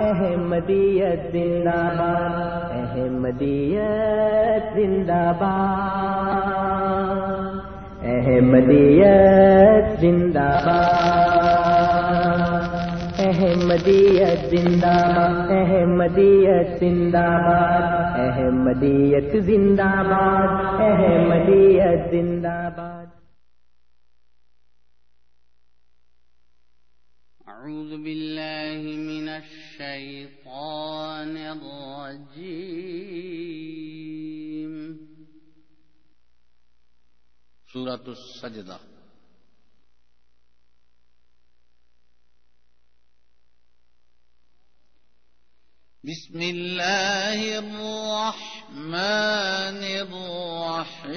احمدیت زندہ باد، احمدیت زندہ باد، احمدیت زندہ باد، احمدیت زندہ باد، احمدیت زندہ باد، احمدیت زندہ باد، احمدیت زندہ باد۔ أعوذ بالله من الشيطان الرجيم. سورة السجدة. بسم الله الرحمن الرحيم.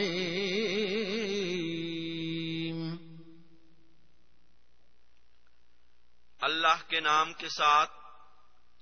اللہ کے نام کے ساتھ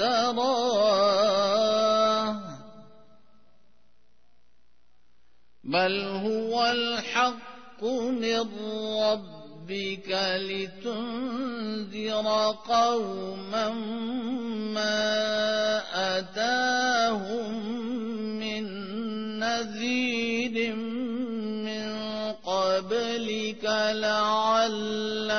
افتراه بل هو الحق من ربك لتنذر قوما ما أتاهم من نذير من قبلك لعلهم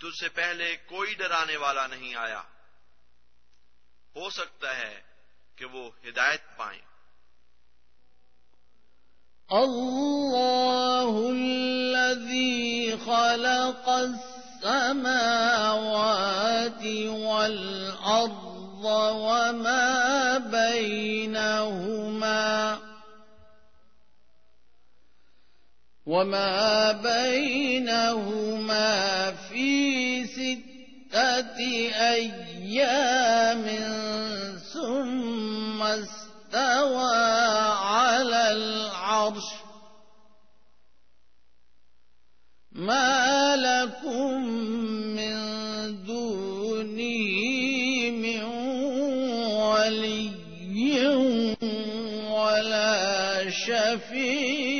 تجھ سے پہلے کوئی ڈرانے والا نہیں آیا۔ ہو سکتا ہے کہ وہ ہدایت پائیں۔ الله الذي خلق السماوات والأرض وما بينهما وما بينهما في ستة أيام ثم استوى على العرش ما لكم من دونه من ولي ولا شفيع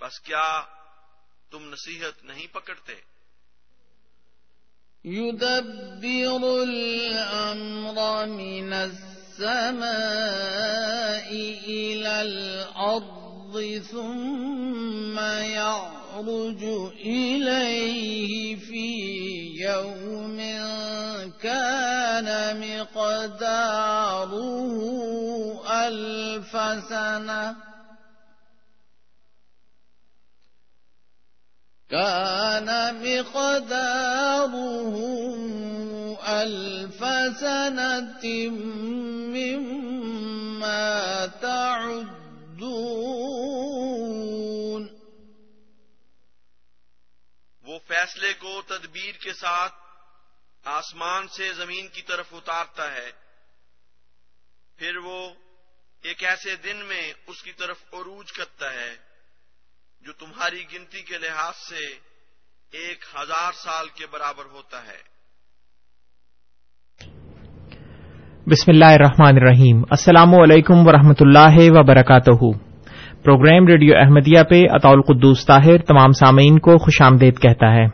بس کیا تم نصیحت نہیں پکڑتے؟ يدبر الأمر من السماء السماء إلى الأرض ثم يعرج إليه في يوم كان مقداره ألف سنة كان مقداره ألف سنة مما تعدون. وہ فیصلے کو تدبیر کے ساتھ آسمان سے زمین کی طرف اتارتا ہے، پھر وہ ایک ایسے دن میں اس کی طرف عروج کرتا ہے۔ جو تمہاری گنتی کے لحاظ سے ایک ہزار سال کے برابر ہوتا ہے۔ بسم اللہ الرحمن الرحیم۔ السلام علیکم ورحمۃ اللہ وبرکاتہ۔ پروگرام ریڈیو احمدیہ پہ اطول قدوس طاہر تمام سامعین کو خوش آمدید کہتا ہے۔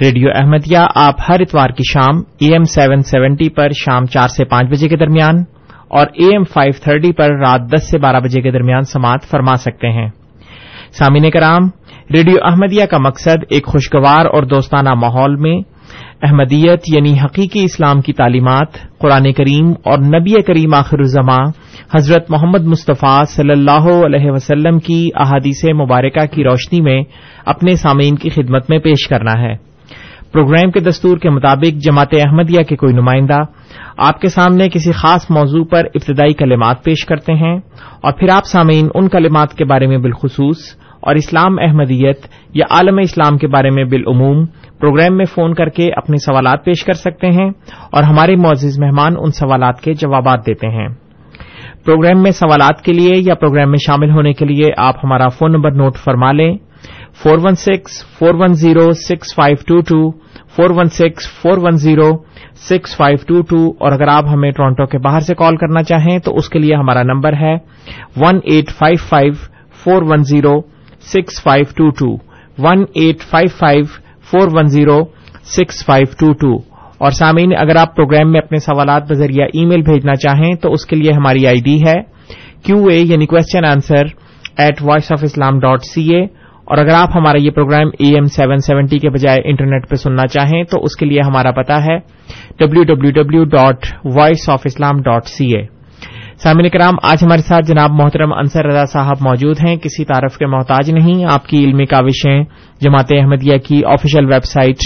ریڈیو احمدیہ آپ ہر اتوار کی شام اے ایم سیون سیونٹی پر شام چار سے پانچ بجے کے درمیان اور اے ایم فائیو تھرٹی پر رات دس سے بارہ بجے کے درمیان سماعت فرما سکتے ہیں۔ سامعین کرام، ریڈیو احمدیہ کا مقصد ایک خوشگوار اور دوستانہ ماحول میں احمدیت یعنی حقیقی اسلام کی تعلیمات، قرآن کریم اور نبی کریم آخر الزماں حضرت محمد مصطفیٰ صلی اللہ علیہ وسلم کی احادیث مبارکہ کی روشنی میں اپنے سامعین کی خدمت میں پیش کرنا ہے۔ پروگرام کے دستور کے مطابق جماعت احمدیہ کے کوئی نمائندہ آپ کے سامنے کسی خاص موضوع پر ابتدائی کلمات پیش کرتے ہیں اور پھر آپ سامعین ان کلمات کے بارے میں بالخصوص اور اسلام احمدیت یا عالم اسلام کے بارے میں بالعموم پروگرام میں فون کر کے اپنے سوالات پیش کر سکتے ہیں اور ہمارے معزز مہمان ان سوالات کے جوابات دیتے ہیں۔ پروگرام میں سوالات کے لیے یا پروگرام میں شامل ہونے کے لیے آپ ہمارا فون نمبر نوٹ فرما لیں۔ Four one six, four one zero, six five two two, four one six, four one zero, six five two two, اور اگر آپ ہمیں ٹورانٹو کے باہر سے کال کرنا چاہیں تو اس کے لیے ہمارا نمبر ہے one eight five five, four one zero, six five two two, one eight five five, four one zero, six five two two, اور سامعین، اگر آپ پروگرام میں اپنے سوالات بذریعہ ای میل بھیجنا چاہیں تو اس کے لیے ہماری آئی ڈی ہے کیو اے یعنی question answer at voice of Islam dot C A اور اگر آپ ہمارا یہ program A M seven seventy کے بجائے انٹرنیٹ پہ سننا چاہیں تو اس کے لیے ہمارا پتا ہے W W W dot voice of Islam dot C A سامعین کرام آج ہمارے ساتھ جناب محترم انصر رضا صاحب موجود ہیں۔ کسی تعارف کے محتاج نہیں، آپ کی علمی کاوشیں جماعت احمدیہ کی official website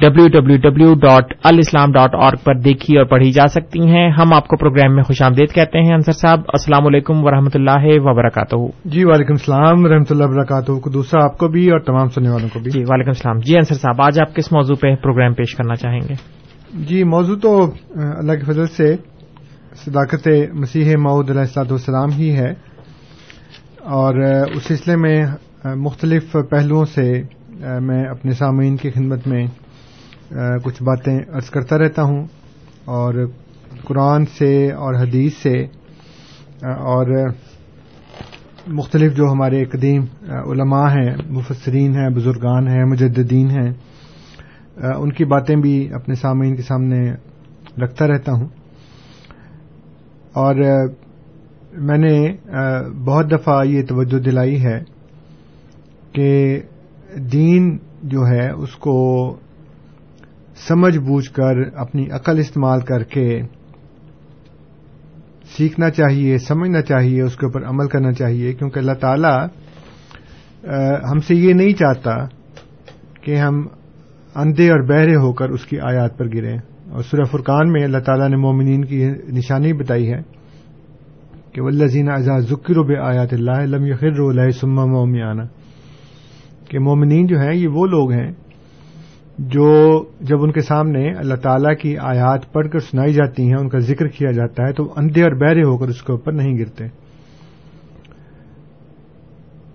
W W W dot Alislam dot org پر دیکھی اور پڑھی جا سکتی ہیں۔ ہم آپ کو پروگرام میں خوش آمدید کہتے ہیں انصر صاحب السلام علیکم ورحمۃ اللہ وبرکاتہ۔ جی وعلیکم السلام و رحمۃ اللہ وبرکاتہ دوسرا آپ کو بھی اور تمام سننے والوں کو بھی۔ جی وعلیکم السلام۔ جی انصر صاحب آج آپ کس موضوع پہ پروگرام پیش کرنا چاہیں گے؟ جی موضوع تو اللہ کے فضل سے صداقت مسیح معود علیہ السلاط والسلام ہی ہے۔ اور اس سلسلے میں مختلف پہلوؤں سے میں اپنے سامعین کی خدمت میں کچھ باتیں عرض کرتا رہتا ہوں اور قرآن سے اور حدیث سے اور مختلف جو ہمارے قدیم علماء ہیں، مفسرین ہیں، بزرگان ہیں، مجددین ہیں ان کی باتیں بھی اپنے سامعین کے سامنے رکھتا رہتا ہوں۔ اور میں نے بہت دفعہ یہ توجہ دلائی ہے کہ دین جو ہے، اس کو سمجھ بوجھ کر اپنی عقل استعمال کر کے سیکھنا چاہیے، سمجھنا چاہیے، اس کے اوپر عمل کرنا چاہیے، کیونکہ اللہ تعالی ہم سے یہ نہیں چاہتا کہ ہم اندھے اور بہرے ہو کر اس کی آیات پر گریں اور سورہ فرقان میں اللہ تعالیٰ نے مومنین کی نشانی بتائی ہے کہ ولزین اعزاز ذکر بے آیات اللہ علم یخر اللہ سما مومیانہ کہ مومنین جو ہیں، یہ وہ لوگ ہیں جو جب ان کے سامنے اللہ تعالیٰ کی آیات پڑھ کر سنائی جاتی ہیں ان کا ذکر کیا جاتا ہے تو اندھے اور بہرے ہو کر اس کے اوپر نہیں گرتے۔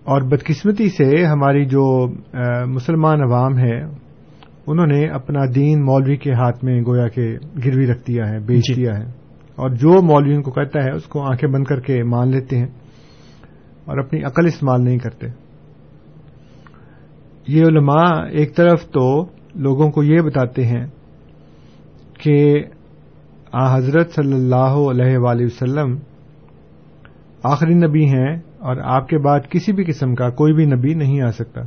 اور بدقسمتی سے ہماری جو مسلمان عوام ہے انہوں نے اپنا دین مولوی کے ہاتھ میں گویا کے گروی رکھ دیا ہے بیچ جی۔ دیا ہے۔ اور جو مولوی ان کو کہتا ہے اس کو آنکھیں بند کر کے مان لیتے ہیں اور اپنی عقل استعمال نہیں کرتے۔ یہ علماء ایک طرف تو لوگوں کو یہ بتاتے ہیں کہ آ حضرت صلی اللہ علیہ وآلہ وسلم آخری نبی ہیں اور آپ کے بعد کسی بھی قسم کا کوئی بھی نبی نہیں آ سکتا۔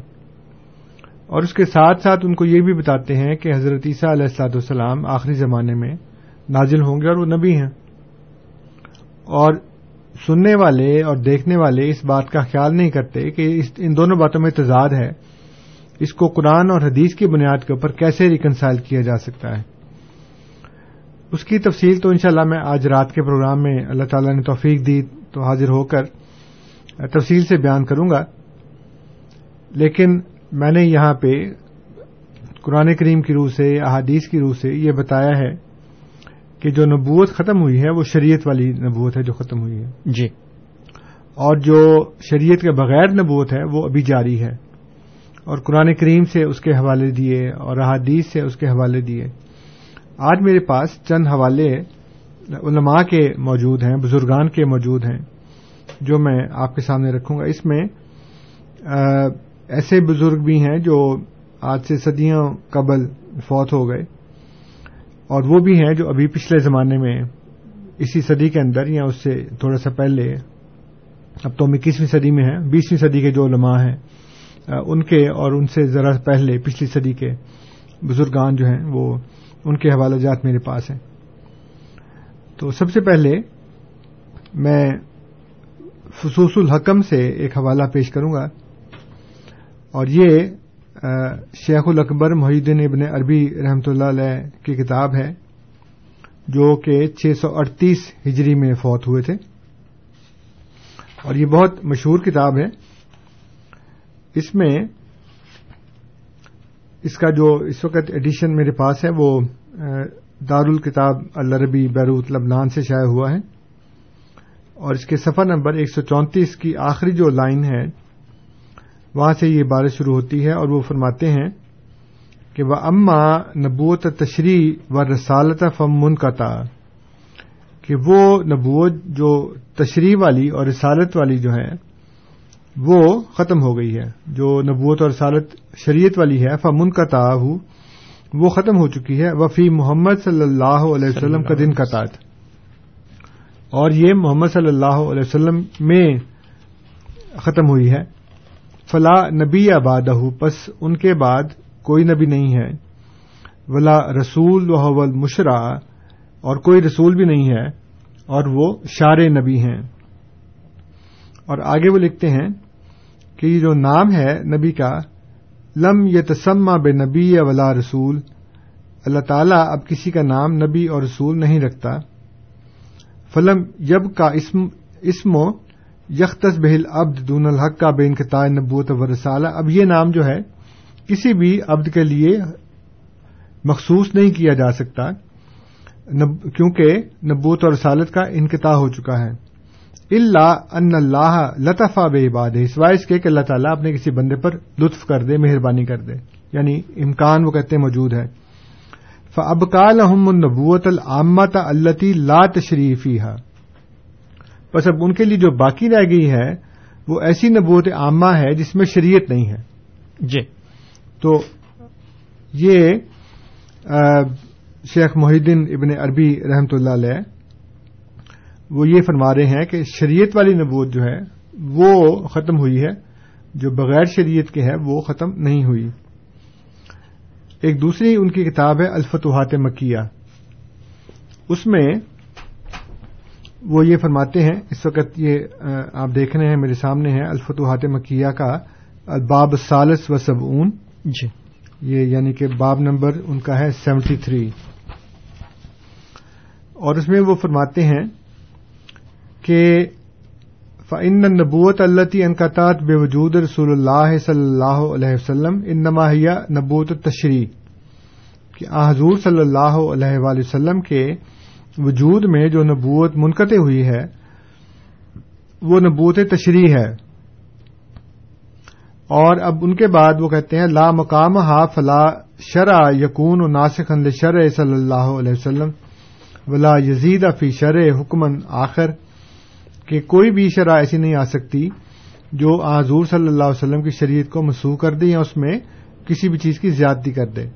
اور اس کے ساتھ ساتھ ان کو یہ بھی بتاتے ہیں کہ حضرت عیسیٰ علیہ السلاۃ والسلام آخری زمانے میں نازل ہوں گے اور وہ نبی ہیں۔ اور سننے والے اور دیکھنے والے اس بات کا خیال نہیں کرتے کہ ان دونوں باتوں میں تضاد ہے۔ اس کو قرآن اور حدیث کی بنیاد کے اوپر کیسے ریکنسائل کیا جا سکتا ہے؟ اس کی تفصیل تو انشاءاللہ میں آج رات کے پروگرام میں اللہ تعالی نے توفیق دی تو حاضر ہو کر تفصیل سے بیان کروں گا۔ لیکن میں نے یہاں پہ قرآن کریم کی روح سے احادیث کی روح سے یہ بتایا ہے کہ جو نبوت ختم ہوئی ہے وہ شریعت والی نبوت ہے جو ختم ہوئی ہے۔ جی۔ اور جو شریعت کے بغیر نبوت ہے وہ ابھی جاری ہے۔ اور قرآن کریم سے اس کے حوالے دیے اور احادیث سے اس کے حوالے دیے۔ آج میرے پاس چند حوالے علماء کے موجود ہیں، بزرگان کے موجود ہیں، جو میں آپ کے سامنے رکھوں گا۔ اس میں ایسے بزرگ بھی ہیں جو آج سے صدیوں قبل فوت ہو گئے، اور وہ بھی ہیں جو ابھی پچھلے زمانے میں اسی صدی کے اندر یا اس سے تھوڑا سا پہلے، اب تو ہم اکیسویں صدی میں ہیں، بیسویں صدی کے جو علماء ہیں ان کے اور ان سے ذرا پہلے پچھلی صدی کے بزرگان جو ہیں، وہ ان کے حوالہ جات میرے پاس ہیں۔ تو سب سے پہلے میں فصوص الحکم سے ایک حوالہ پیش کروں گا۔ اور یہ شیخ الاکبر محیدین ابن عربی رحمۃ اللہ علیہ کی کتاب ہے، جو کہ چھ سو اڑتیس ہجری میں فوت ہوئے تھے۔ اور یہ بہت مشہور کتاب ہے۔ اس میں اس کا جو اس وقت ایڈیشن میرے پاس ہے، وہ دار الکتاب الربی بیروت لبنان سے شائع ہوا ہے۔ اور اس کے صفحہ نمبر ایک سو چونتیس کی آخری جو لائن ہے، وہاں سے یہ بارش شروع ہوتی ہے اور وہ فرماتے ہیں کہ وہ اما نبوت تشریح و رسالت فم منقطع کہ وہ نبوت جو تشریح والی اور رسالت والی جو ہے وہ ختم ہو گئی ہے۔ جو نبوت اور رسالت شریعت والی ہے فمن کا وہ ختم ہو چکی ہے۔ وفی محمد صلی اللہ علیہ وسلم کا دن کا تاج۔ اور یہ محمد صلی اللہ علیہ وسلم میں ختم ہوئی ہے۔ فلا نبی آباد پس ان کے بعد کوئی نبی نہیں ہے۔ ولا رسول و مشرا اور کوئی رسول بھی نہیں ہے، اور وہ شار نبی ہیں۔ اور آگے وہ لکھتے ہیں کہ یہ جو نام ہے نبی کا، لم یہ تسمہ بے نبی ولا رسول، اللہ تعالیٰ اب کسی کا نام نبی اور رسول نہیں رکھتا۔ فلم یب کا اسم اسم و یختص بہل ابد دون الحق کا بے انقطاع نبوت و رسالہ۔ اب یہ نام جو ہے، کسی بھی ابد کے لیے مخصوص نہیں کیا جا سکتا کیونکہ نبوت اور رسالت کا انقطاع ہو چکا ہے۔ اللہ ان اللہ لطفہ بے عباد ہے سوائے اس کے کہ اللہ تعالیٰ اپنے کسی بندے پر لطف کر دے مہربانی کر دے یعنی امکان وہ کہتے موجود ہے۔ فبکال احمد نبوت العامت التی لا تشریفی ہے بس اب ان کے لیے جو باقی رہ گئی ہے وہ ایسی نبوت عامہ ہے جس میں شریعت نہیں ہے۔ جی۔ تو یہ شیخ محدین ابن عربی رحمت اللہ علیہ وہ یہ فرما رہے ہیں کہ شریعت والی نبوت جو ہے وہ ختم ہوئی ہے جو بغیر شریعت کے ہے وہ ختم نہیں ہوئی۔ ایک دوسری ان کی کتاب ہے الفتوحات مکیہ۔ اس میں وہ یہ فرماتے ہیں اس وقت یہ آپ دیکھ رہے ہیں میرے سامنے ہے الفتوحات مکیہ کا باب سالس و سبعون۔ جی۔ یہ یعنی کہ باب نمبر ان کا ہے سیونٹی تھری۔ اور اس میں وہ فرماتے ہیں کہ فعن نبوت اللہ انقطاط بے وجود رسول اللہ صلی اللہ علیہ وسلم ان نماہیا نبوت تشریح کہ حضور صلی اللہ علیہ وآلہ وسلم کے وجود میں جو نبوت منقطع ہوئی ہے، وہ نبوت تشریح ہے۔ اور اب ان کے بعد وہ کہتے ہیں، لا مقام ہا فلا شرع یقون و ناسخ شرع صلی اللہ علیہ وسلم، ولا یزید فی شرع حکمن آخر۔ کہ کوئی بھی شرح ایسی نہیں آ سکتی جو حضور صلی اللہ علیہ وسلم کی شریعت کو مسوخ کر دے یا اس میں کسی بھی چیز کی زیادتی کر دے۔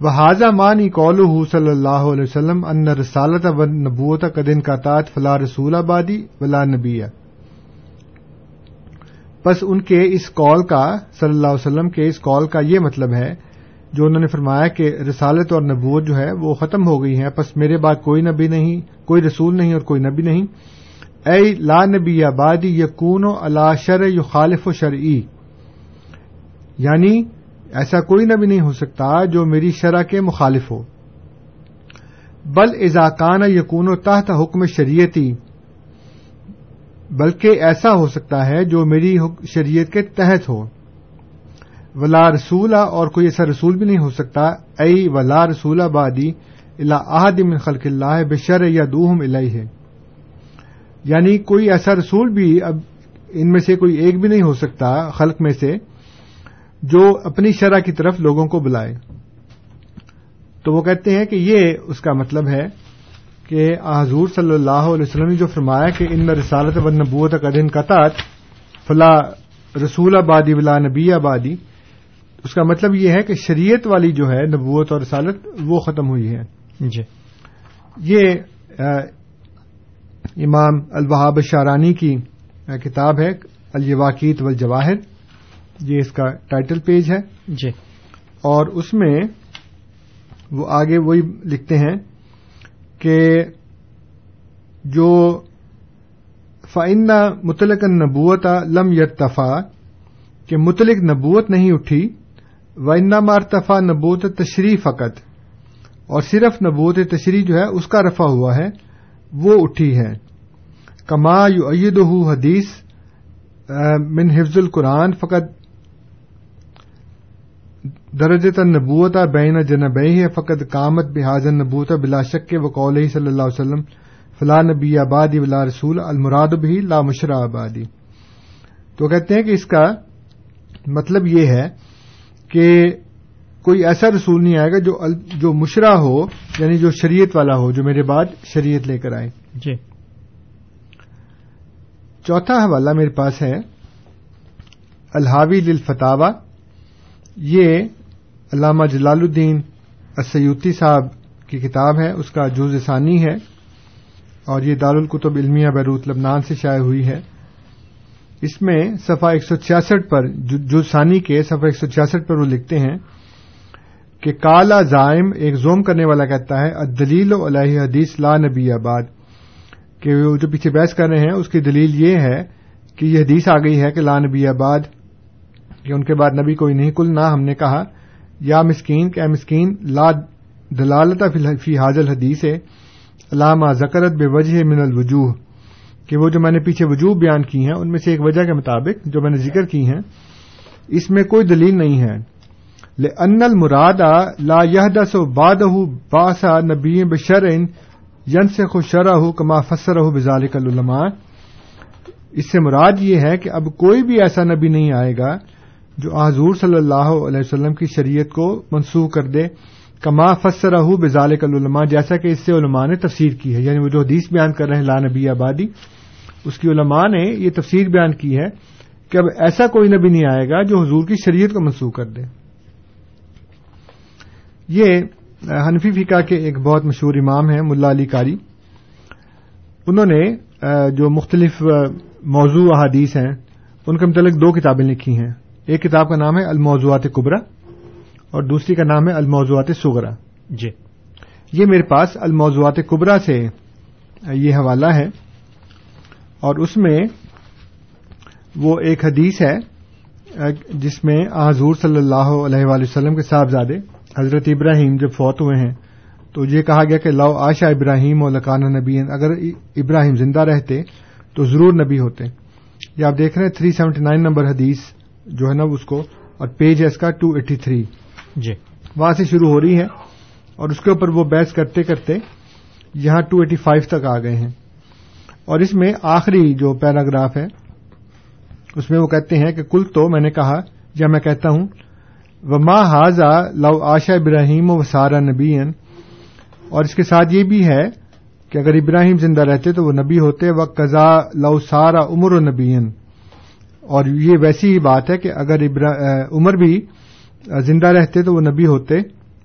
وحاظہ مانی قول صلی اللہ علیہ وسلم ان رسالت و نبوت قدن کا تاج فلا رسول آبادی ولا نبی بس ان کے اس کال کا صلی اللہ علیہ وسلم کے اس کال کا یہ مطلب ہے، جو انہوں نے فرمایا کہ رسالت اور نبوت جو ہے وہ ختم ہو گئی ہے بس میرے بعد کوئی نبی نہیں، کوئی رسول نہیں اور کوئی نبی نہیں۔ اے لا نبی آبادی یقون و اللہ شر و شرعی. یعنی ایسا کوئی نبی نہیں ہو سکتا جو میری شرح کے مخالف ہو. بل ازاکان یقون و تحت حکم شریعتی، بلکہ ایسا ہو سکتا ہے جو میری شریعت کے تحت ہو. ولا رسولہ اور کوئی ایسا رسول بھی نہیں ہو سکتا ائی ولا رسولہ بادی اللہ من خلق اللہ بشر یا دوہم الہی ہے یعنی کوئی ایسا رسول بھی اب ان میں سے کوئی ایک بھی نہیں ہو سکتا خلق میں سے جو اپنی شرح کی طرف لوگوں کو بلائے۔ تو وہ کہتے ہیں کہ یہ اس کا مطلب ہے کہ حضور صلی اللہ علیہ وسلم نے جو فرمایا کہ ان میں رسالت و نبوت قدن قطعت فلا رسول آبادی ولا نبی آبادی۔ اس کا مطلب یہ ہے کہ شریعت والی جو ہے نبوت اور رسالت وہ ختم ہوئی ہے۔ جی۔ یہ امام الوہاب شارانی کی کتاب ہے الواقیت والجواہر۔ یہ اس کا ٹائٹل پیج ہے۔ جی۔ اور اس میں وہ آگے وہی لکھتے ہیں کہ جو فائنہ متلق نبوت لم یتفا کہ متلق نبوت نہیں اٹھی وائنا مارتفا نبوت تشریح فقط۔ اور صرف نبوت تشریح جو ہے اس کا رفع ہوا ہے۔ وہ اٹھی ہے کما یو عید حدیث من حفظ القرآن، فقط درجت نبوت بین جنبئی فقط کامت بحاظ نبوت بلا شک کے وقول صلی اللہ علیہ وسلم، فلا نبی آبادی ولا رسول، المراد بھی لا مشرا آبادی۔ تو کہتے ہیں کہ اس کا مطلب یہ ہے کہ کوئی ایسا رسول نہیں آئے گا جو جو مشرا ہو یعنی جو شریعت والا ہو جو میرے بعد شریعت لے کر آئے۔ جی۔ چوتھا حوالہ میرے پاس ہے الحاوی للفتاوا یہ علامہ جلال الدین اسیوتی صاحب کی کتاب ہے اس کا جز ثانی ہے۔ اور یہ دارالکتب علمیہ بیروت لبنان سے شائع ہوئی ہے۔ اس میں صفحہ ایک سو چھیاسٹھ پر جز ثانی کے صفحہ ایک سو چھیاسٹھ پر وہ لکھتے ہیں۔ کہ کالا زائم ایک زوم کرنے والا کہتا ہے دلیل و علیہ حدیث لا نبی آباد۔ کہ وہ جو پیچھے بحث کر رہے ہیں، اس کی دلیل یہ ہے کہ یہ حدیث آ گئی ہے کہ لا نبی آباد، کہ ان کے بعد نبی کوئی نہیں۔ کل نہ، ہم نے کہا، یا مسکین، کہ مسکین، لا دلالت فی حاضل حدیث ہے۔ علامہ زکرت بے وجہ من الوجوہ۔ کہ وہ جو میں نے پیچھے وجوہ بیان کی ہیں، ان میں سے ایک وجہ کے مطابق جو میں نے ذکر کی ہیں، اس میں کوئی دلیل نہیں ہے۔ ان المراد لا يحدث بعده باسا نبی بشر ین سے خوشرا ہو کما العلماء. اس سے مراد یہ ہے کہ اب کوئی بھی ایسا نبی نہیں آئے گا جو حضور صلی اللہ علیہ وسلم کی شریعت کو منسوخ کر دے، کما فسر ہو بزالک العلماء، جیسا کہ اس سے علماء نے تفسیر کی ہے۔ یعنی وہ جو حدیث بیان کر رہے ہیں، لا نبی آبادی، اس کی علماء نے یہ تفسیر بیان کی ہے کہ اب ایسا کوئی نبی نہیں آئے گا جو حضور کی شریعت کو منسوخ کر دے۔ یہ حنفی فقہ کے ایک بہت مشہور امام ہیں ملا علی کاری انہوں نے جو مختلف موضوع احادیث ہیں ان کے متعلق دو کتابیں لکھی ہیں۔ ایک کتاب کا نام ہے الموضوعات کبرا اور دوسری کا نام ہے الموضوعات سغرا جی۔ یہ میرے پاس الموضوعات کبرا سے یہ حوالہ ہے اور اس میں وہ ایک حدیث ہے جس میں حضور صلی اللہ علیہ وآلہ وسلم کے صاحبزادے حضرت ابراہیم جب فوت ہوئے ہیں تو یہ کہا گیا کہ لو آشا ابراہیم و لکانہ نبی اگر ابراہیم زندہ رہتے تو ضرور نبی ہوتے۔ یہ آپ دیکھ رہے ہیں تھری سیونٹی نائن نمبر حدیث جو ہے نا اس کو اور پیج ہے اس کا ٹو ایٹی تھری۔ جی۔ وہاں سے شروع ہو رہی ہے اور اس کے اوپر وہ بحث کرتے کرتے یہاں ٹو ایٹی فائیو تک آ گئے ہیں۔ اور اس میں آخری جو پیراگراف ہے اس میں وہ کہتے ہیں کہ کل تو میں نے کہا یا میں کہتا ہوں و ماں حاضا لو آشا ابراہیم و سارا نبی اور اس کے ساتھ یہ بھی ہے کہ اگر ابراہیم زندہ رہتے تو وہ نبی ہوتے۔ و قزا لو سارا عمر و نبی اور یہ ویسی ہی بات ہے کہ اگر عمر بھی زندہ رہتے تو وہ نبی ہوتے۔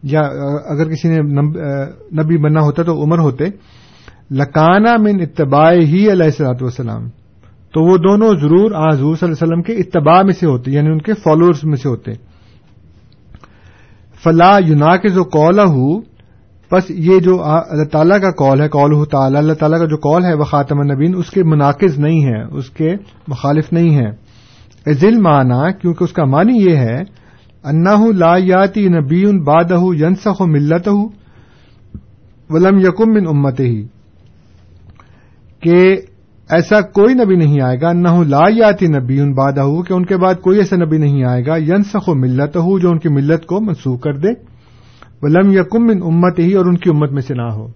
یا اگر کسی نے نبی بننا ہوتا تو عمر ہوتے۔ لکانا من اتباع ہی علیہ السلاط والسلام۔ تو وہ دونوں ضرور حضور صلی اللہ علیہ وسلم کے اتباع میں سے ہوتے یعنی ان کے فالوورز میں سے ہوتے۔ فلا یونا کے جو کال بس یہ جو اللہ تعالیٰ کا کال ہے کال تعالیٰ، اللہ تعالیٰ کا جو کال ہے، وہ خاتم النبین اس کے مناقض نہیں ہے اس کے مخالف نہیں ہے ذل معنی کیونکہ اس کا معنی یہ ہے انا لا یاتی نبی بادہ ینسخ ملت ولم یکم من امت ہی کہ ایسا کوئی نبی نہیں آئے گا، نہ لا یاتی نبی ان بادہ کہ ان کے بعد کوئی ایسا نبی نہیں آئے گا، ینسخ ملت ہو جو ان کی ملت کو منسوخ کر دے۔ ولم یکم من امت ہی اور ان کی امت میں سے نہ ہو۔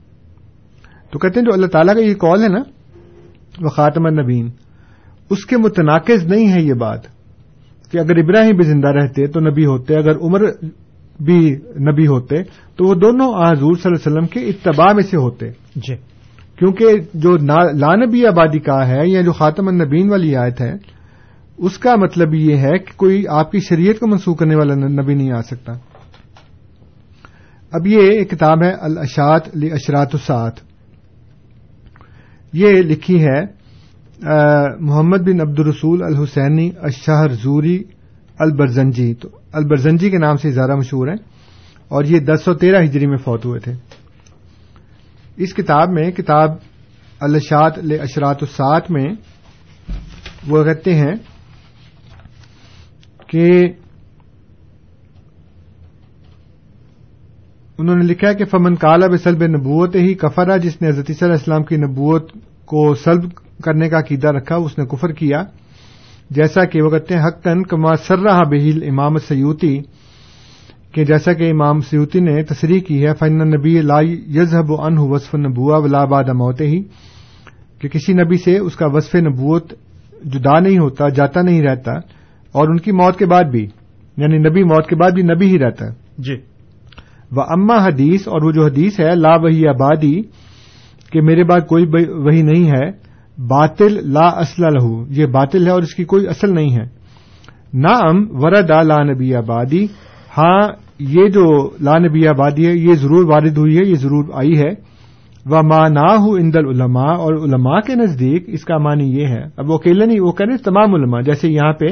تو کہتے ہیں جو اللہ تعالیٰ کا یہ کال ہے نا، وہ خاتم النبین اس کے متناقض نہیں ہے یہ بات، کہ اگر ابراہیم بھی زندہ رہتے تو نبی ہوتے، اگر عمر بھی نبی ہوتے تو وہ دونوں حضور صلی اللہ علیہ وسلم کے اتباع میں سے ہوتے۔ جی۔ کیونکہ جو لانبی آبادی کا ہے یا جو خاتم النبین والی آیت ہے، اس کا مطلب یہ ہے کہ کوئی آپ کی شریعت کو منسوخ کرنے والا نبی نہیں آ سکتا۔ اب یہ ایک کتاب ہے الاشات اشرات السات یہ لکھی ہے محمد بن عبد الرسول الحسینی اشہر زوری البرزنجی۔ تو البرزنجی کے نام سے زیادہ مشہور ہیں اور یہ دس سو تیرہ ہجری میں فوت ہوئے تھے۔ اس کتاب میں، کتاب الشاط اشرات السات میں وہ کہتے ہیں کہ انہوں نے لکھا کہ فمن کالا بسلب نبوت، ہی کفرا جس نے حضرت علیہ السلام کی نبوت کو سلب کرنے کا عقیدہ رکھا، اس نے کفر کیا۔ جیسا کہ وہ کہتے ہیں حقن کما سر رہا بہیل امام سیوتی کہ جیسا کہ امام سیوتی نے تصریح کی ہے فن نبی لا یزہب ان وصف نبوا ولا باد موت ہی کہ کسی نبی سے اس کا وصف نبوت جدا نہیں ہوتا جاتا نہیں رہتا اور ان کی موت کے بعد بھی یعنی نبی موت کے بعد بھی نبی ہی رہتا۔ ہے جی۔ وہ اما حدیث اور وہ جو حدیث ہے لا وہی آبادی کہ میرے بعد کوئی وہی نہیں ہے باطل لا اصل لہو یہ باطل ہے اور اس کی کوئی اصل نہیں ہے۔ نام وردا لا نبی آبادی ہاں یہ جو لا نبی آبادی ہے، یہ ضرور وارد ہوئی ہے، یہ ضرور آئی ہے۔ وہ ماں نہ ہو اندل علماء اور علماء کے نزدیک اس کا معنی یہ ہے۔ اب وہ اکیلے نہیں، وہ کہہ رہے تمام علماء، جیسے یہاں پہ،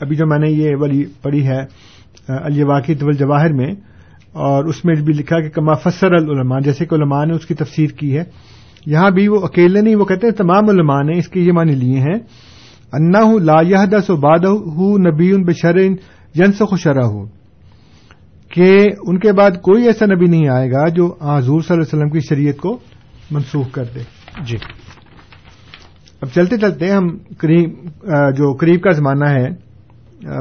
ابھی جو میں نے یہ والی پڑھی ہے علی واقعی میں، اور اس میں بھی لکھا کہ کما فسر العلماء، جیسے کہ علماء نے اس کی تفسیر کی ہے۔ یہاں بھی وہ اکیلے نہیں، وہ کہتے ہیں تمام علماء نے اس کے یہ معنی لیے ہیں۔ انا ہوں لا دس و باد ہُ نبی ان بشر ینس خشرا ہو کہ ان کے بعد کوئی ایسا نبی نہیں آئے گا جو حضور صلی اللہ علیہ وسلم کی شریعت کو منسوخ کر دے۔ جی۔ اب چلتے چلتے ہم قریب جو قریب کا زمانہ ہے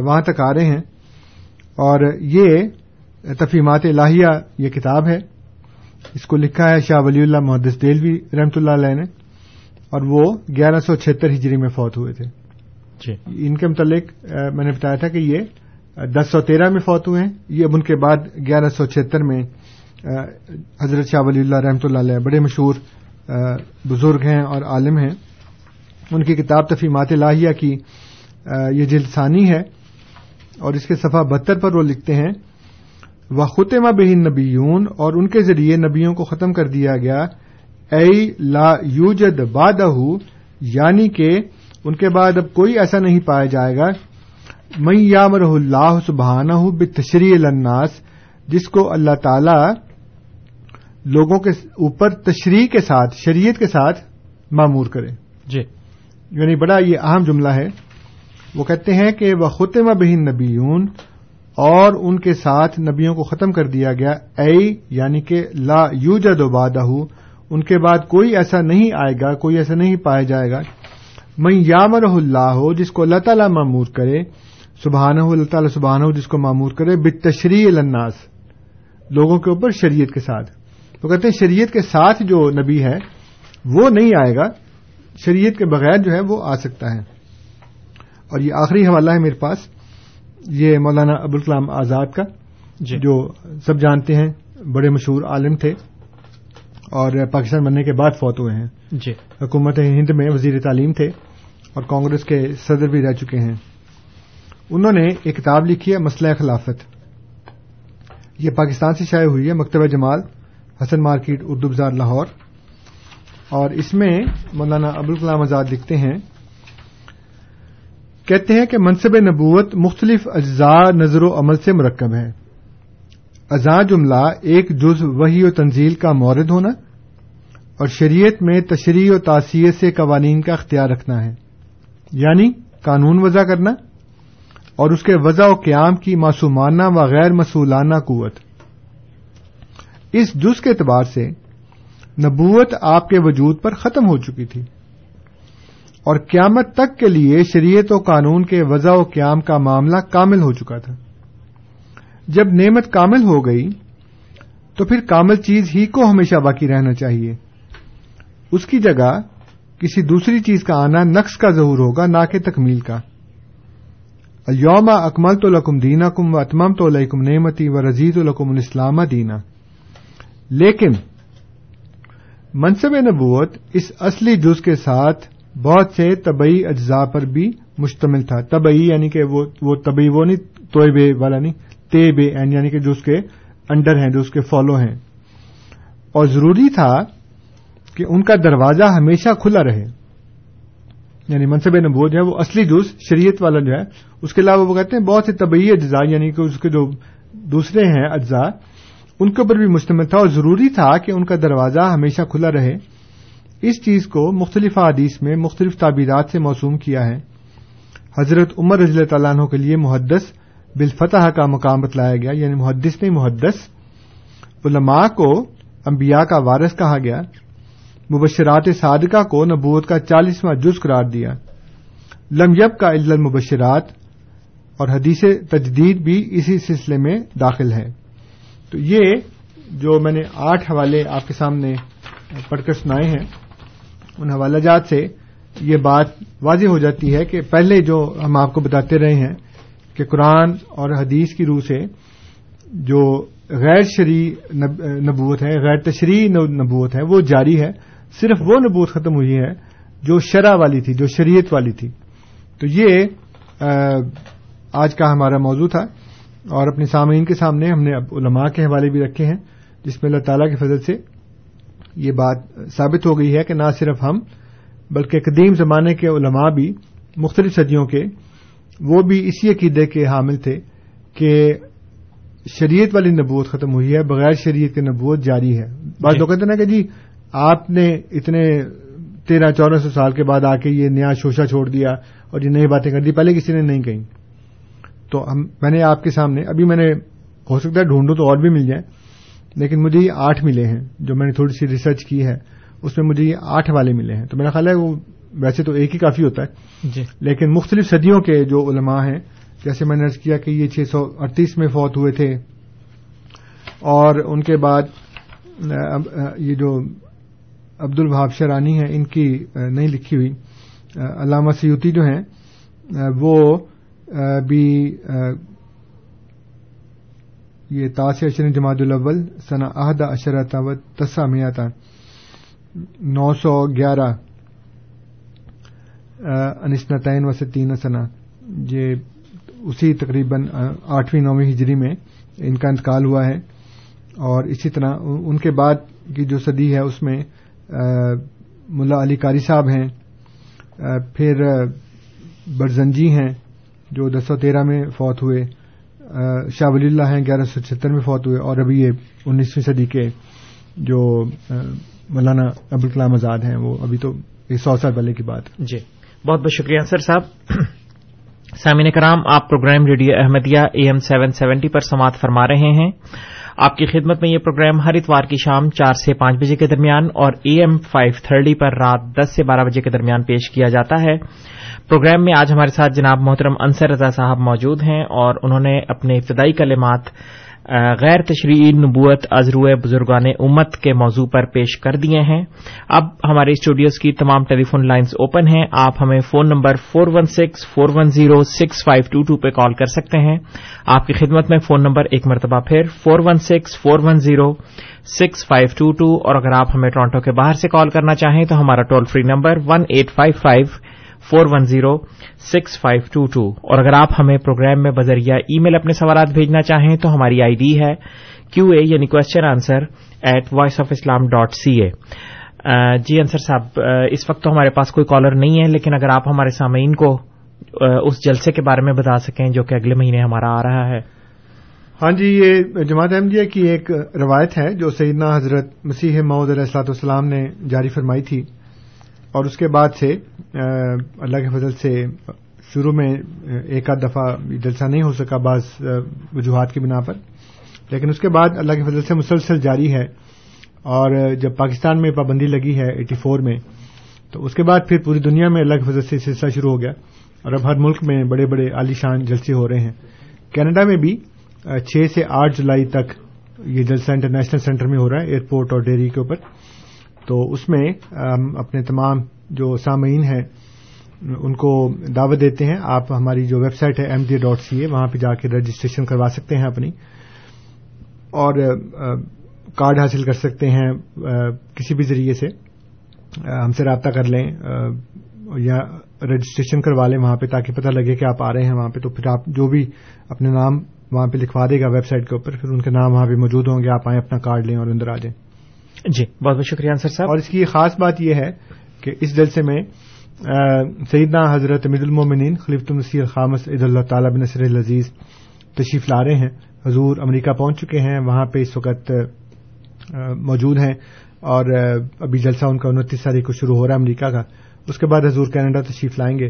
وہاں تک آ رہے ہیں۔ اور یہ تفیمات الہیہ یہ کتاب ہے۔ اس کو لکھا ہے شاہ ولی اللہ محدث دلوی رحمۃ اللہ علیہ نے۔ اور وہ گیارہ سو چھہتر ہجری میں فوت ہوئے تھے۔ جی۔ ان کے متعلق میں نے بتایا تھا کہ یہ دس سو تیرہ میں فوت ہوئے ہیں۔ یہ اب ان کے بعد گیارہ سو چھہتر میں حضرت شاہ ولی اللہ رحمۃ اللہ علیہ بڑے مشہور بزرگ ہیں اور عالم ہیں۔ ان کی کتاب تفیمات الہیہ کی یہ جلسانی ہے۔ اور اس کے صفحہ بہتر پر وہ لکھتے ہیں، و خطمہ بہن نبیون اور ان کے ذریعے نبیوں کو ختم کر دیا گیا۔ اے لا یوجد بادہ یعنی کہ ان کے بعد اب کوئی ایسا نہیں پایا جائے گا میں یامر اللہ سبحانہ بتشریح الناس جس کو اللہ تعالی لوگوں کے اوپر تشریح کے ساتھ شریعت کے ساتھ معمور کرے۔ جی۔ یعنی بڑا یہ اہم جملہ ہے۔ وہ کہتے ہیں کہ وہ خطمہ بہن نبیون اور ان کے ساتھ نبیوں کو ختم کر دیا گیا۔ اے یعنی کہ لا یو جد ان کے بعد کوئی ایسا نہیں آئے گا کوئی ایسا نہیں پایا جائے گا۔ میں یامر اللہ ہو جس کو اللہ تعالیٰ معمور کرے سبحانہ ہو اللہ تعالیٰ سبحانہ ہو جس کو معمور کرے بتشریح الناس لوگوں کے اوپر شریعت کے ساتھ۔ تو کہتے ہیں شریعت کے ساتھ جو نبی ہے وہ نہیں آئے گا شریعت کے بغیر جو ہے وہ آ سکتا ہے۔ اور یہ آخری حوالہ ہے میرے پاس یہ مولانا ابوالکلام آزاد کا جی۔ جو سب جانتے ہیں بڑے مشہور عالم تھے اور پاکستان بننے کے بعد فوت ہوئے ہیں۔ جی۔ حکومت ہند میں وزیر تعلیم تھے اور کانگریس کے صدر بھی رہ چکے ہیں۔ انہوں نے ایک کتاب لکھی ہے، مسئلہ خلافت۔ یہ پاکستان سے شائع ہوئی ہے مکتبہ جمال، حسن مارکیٹ، اردو بازار، لاہور۔ اور اس میں مولانا ابوالکلام آزاد لکھتے ہیں، کہتے ہیں کہ منصب نبوت مختلف اجزاء نظر و عمل سے مرکب ہے ازاں جملہ ایک جز وحی و تنزیل کا مورد ہونا اور شریعت میں تشریح و تاثیر سے قوانین کا اختیار رکھنا ہے یعنی قانون وضع کرنا۔ اور اس کے وضع و قیام کی معصومانہ و غیر مسولانہ قوت۔ اس جز کے اعتبار سے نبوت آپ کے وجود پر ختم ہو چکی تھی۔ اور قیامت تک کے لیے شریعت و قانون کے وضع و قیام کا معاملہ کامل ہو چکا تھا۔ جب نعمت کامل ہو گئی، تو پھر کامل چیز ہی کو ہمیشہ باقی رہنا چاہیے۔ اس کی جگہ کسی دوسری چیز کا آنا نقص کا ظہور ہوگا، نہ کہ تکمیل کا۔ یوم اکمل تو لکم دینا کم و اتمم تو لکم نعمتی و رضیت الکم الاسلام دینا۔ لیکن منصب نبوت اس اصلی جز کے ساتھ بہت سے طبعی اجزاء پر بھی مشتمل تھا۔ طبعی یعنی کہ وہ طبعی وہ نہیں توئے والا نہیں تے بے یعنی کہ جو اس کے انڈر ہیں جو اس کے فالو ہیں۔ اور ضروری تھا کہ ان کا دروازہ ہمیشہ کھلا رہے۔ یعنی منصب نبوت جو ہے، وہ اصلی جز شریعت والا جو ہے، اس کے علاوہ وہ کہتے ہیں بہت سے طبعی اجزاء یعنی کہ اس کے جو دوسرے ہیں اجزاء، ان کے اوپر بھی مشتمل تھا اور ضروری تھا کہ ان کا دروازہ ہمیشہ کھلا رہے۔ اس چیز کو مختلف حادیث میں مختلف تعبیرات سے موسوم کیا ہے۔ حضرت عمر رضی اللہ تعالیٰ عنہ کے لیے محدث بالفتح کا مقام بتلایا گیا یعنی محدث نہیں، محدث۔ علماء کو انبیاء کا وارث کہا گیا۔ مبشرات صادقہ کو نبوت کا چالیسواں جز قرار دیا۔ لم یب کا عل المبشرات، اور حدیث تجدید بھی اسی سلسلے میں داخل ہے۔ تو یہ جو میں نے آٹھ حوالے آپ کے سامنے پڑھ کر سنائے ہیں، ان حوالہ جات سے یہ بات واضح ہو جاتی ہے کہ پہلے جو ہم آپ کو بتاتے رہے ہیں کہ قرآن اور حدیث کی روح سے جو غیر شرعی نبوت ہے، غیر تشریح نبوت ہے، وہ جاری ہے۔ صرف وہ نبوت ختم ہوئی ہے جو شرح والی تھی جو شریعت والی تھی۔ تو یہ آج کا ہمارا موضوع تھا اور اپنے سامعین کے سامنے ہم نے اب علماء کے حوالے بھی رکھے ہیں جس میں اللہ تعالیٰ کی فضل سے یہ بات ثابت ہو گئی ہے کہ نہ صرف ہم بلکہ قدیم زمانے کے علماء بھی مختلف صدیوں کے وہ بھی اسی عقیدے کے حامل تھے کہ شریعت والی نبوت ختم ہوئی ہے بغیر شریعت کی نبوت جاری ہے۔ بعض لوگ کہتے نا کہ جی آپ نے اتنے تیرہ چودہ سو سال کے بعد آ کے یہ نیا شوشا چھوڑ دیا اور یہ نئی باتیں کر دی پہلے کسی نے نہیں کہیں۔ تو ہم میں نے آپ کے سامنے ابھی میں نے ہو سکتا ہے ڈھونڈوں تو اور بھی مل جائیں لیکن مجھے یہ آٹھ ملے ہیں جو میں نے تھوڑی سی ریسرچ کی ہے اس میں مجھے یہ آٹھ والے ملے ہیں۔ تو میرا خیال ہے وہ ویسے تو ایک ہی کافی ہوتا ہے۔ جی۔ لیکن مختلف صدیوں کے جو علماء ہیں جیسے میں نے ارض کیا کہ یہ چھ سو اڑتیس میں فوت ہوئے تھے اور ان کے بعد یہ جو عبد الوہاب شرانی ہیں، ان کی نہیں لکھی ہوئی۔ علامہ سیوتی جو ہیں وہ بھی یہ تاس اشر جماعت الاول ثنا عہد اشرتا و تسا میاتا نو سو گیارہ انسنتین و ستین سنا یہ اسی تقریباً آٹھویں، نویں ہجری میں ان کا انتقال ہوا ہے۔ اور اسی طرح، ان کے بعد کی جو صدی ہے، اس میں ملا علی قاری صاحب ہیں پھر برزنجی ہیں جو دس سو تیرہ میں فوت ہوئے شاہ ولی اللہ ہیں گیارہ سو چھتر میں فوت ہوئے، اور ابھی یہ انیسویں صدی کے جو مولانا ابوالکلام آزاد ہیں، وہ ابھی تو ایک سو سال پہلے کی بات جی بہت بہت شکریہ سر صاحب۔ سامعین کرام، آپ program radio Ahmadiyya A M seven seventy پر سماعت فرما رہے ہیں۔ آپ کی خدمت میں یہ پروگرام ہر اتوار کی شام چار سے پانچ بجے کے درمیان اور اے ایم فائیو تھرٹی پر رات دس سے بارہ بجے کے درمیان پیش کیا جاتا ہے۔ پروگرام میں آج ہمارے ساتھ جناب محترم انصر رضا صاحب موجود ہیں اور انہوں نے اپنے ابتدائی کلمات غیر تشریعی نبوت ازرو بزرگان امت کے موضوع پر پیش کر دیے ہیں۔ اب ہمارے اسٹوڈیوز کی تمام ٹیلی فون لائنز اوپن ہیں۔ آپ ہمیں phone number four one six four one zero six five two two پہ کال کر سکتے ہیں۔ آپ کی خدمت میں فون نمبر ایک مرتبہ پھر four one six four one zero six five two two اور اگر آپ ہمیں ٹورانٹو کے باہر سے کال کرنا چاہیں تو ہمارا toll free number one eight five five four one zero six five two two اور اگر آپ ہمیں پروگرام میں بذریعہ ای میل اپنے سوالات بھیجنا چاہیں تو ہماری آئی ڈی ہے کیو اے یعنی question answer at voice of Islam dot C A جی انصر صاحب اس وقت تو ہمارے پاس کوئی کالر نہیں ہے، لیکن اگر آپ ہمارے سامعین کو اس جلسے کے بارے میں بتا سکیں جو کہ اگلے مہینے ہمارا آ رہا ہے۔ ہاں جی یہ جماعت احمدیہ کی ایک روایت ہے جو سیدنا حضرت مسیح معود علیہ السلاط والسلام نے جاری فرمائی تھی۔ اور اس کے بعد سے اللہ کے فضل سے شروع میں ایک آدھ دفعہ جلسہ نہیں ہو سکا بعض وجوہات کی بنا پر۔ لیکن اس کے بعد اللہ کے فضل سے مسلسل جاری ہے۔ اور جب پاکستان میں پابندی لگی ہے ایٹی فور میں، تو اس کے بعد پھر پوری دنیا میں اللہ کی وجہ سے سلسلہ شروع ہو گیا۔ اور اب ہر ملک میں بڑے بڑے عالی شان جلسے ہو رہے ہیں۔ کینیڈا میں بھی چھ سے آٹھ جولائی تک یہ جلسہ انٹرنیشنل سینٹر میں ہو رہا ہے، ایئرپورٹ اور ڈیری کے اوپر۔ تو اس میں ہم اپنے تمام جو سامعین ہیں، ان کو دعوت دیتے ہیں، آپ ہماری جو ویب سائٹ ہے M D dot C A وہاں پہ جا کے رجسٹریشن کروا سکتے ہیں اپنی، اور کارڈ حاصل کر سکتے ہیں کسی بھی ذریعے سے ہم سے رابطہ کر لیں یا رجسٹریشن کروا لیں وہاں پہ، تاکہ پتہ لگے کہ آپ آ رہے ہیں وہاں پہ، تو پھر آپ جو بھی اپنے نام وہاں پہ لکھوا دے گا ویب سائٹ کے اوپر، پھر ان کے نام وہاں پہ موجود ہوں گے، آپ آئیں، اپنا کارڈ لیں اور اندر آ جائیں۔ جی بہت بہت شکریہ انصر صاحب۔ اور اس کی خاص بات یہ ہے کہ اس جلسے میں سیدنا حضرت مد المومنین خلیفۃ المسیح الخامس عید اللہ تعالی بن نصر العزیز تشریف لا رہے ہیں۔ حضور امریکہ پہنچ چکے ہیں، وہاں پہ اس وقت موجود ہیں۔ اور ابھی جلسہ ان کا انتیس تاریخ کو شروع ہو رہا ہے امریکہ کا۔ اس کے بعد حضور کینیڈا تشریف لائیں گے۔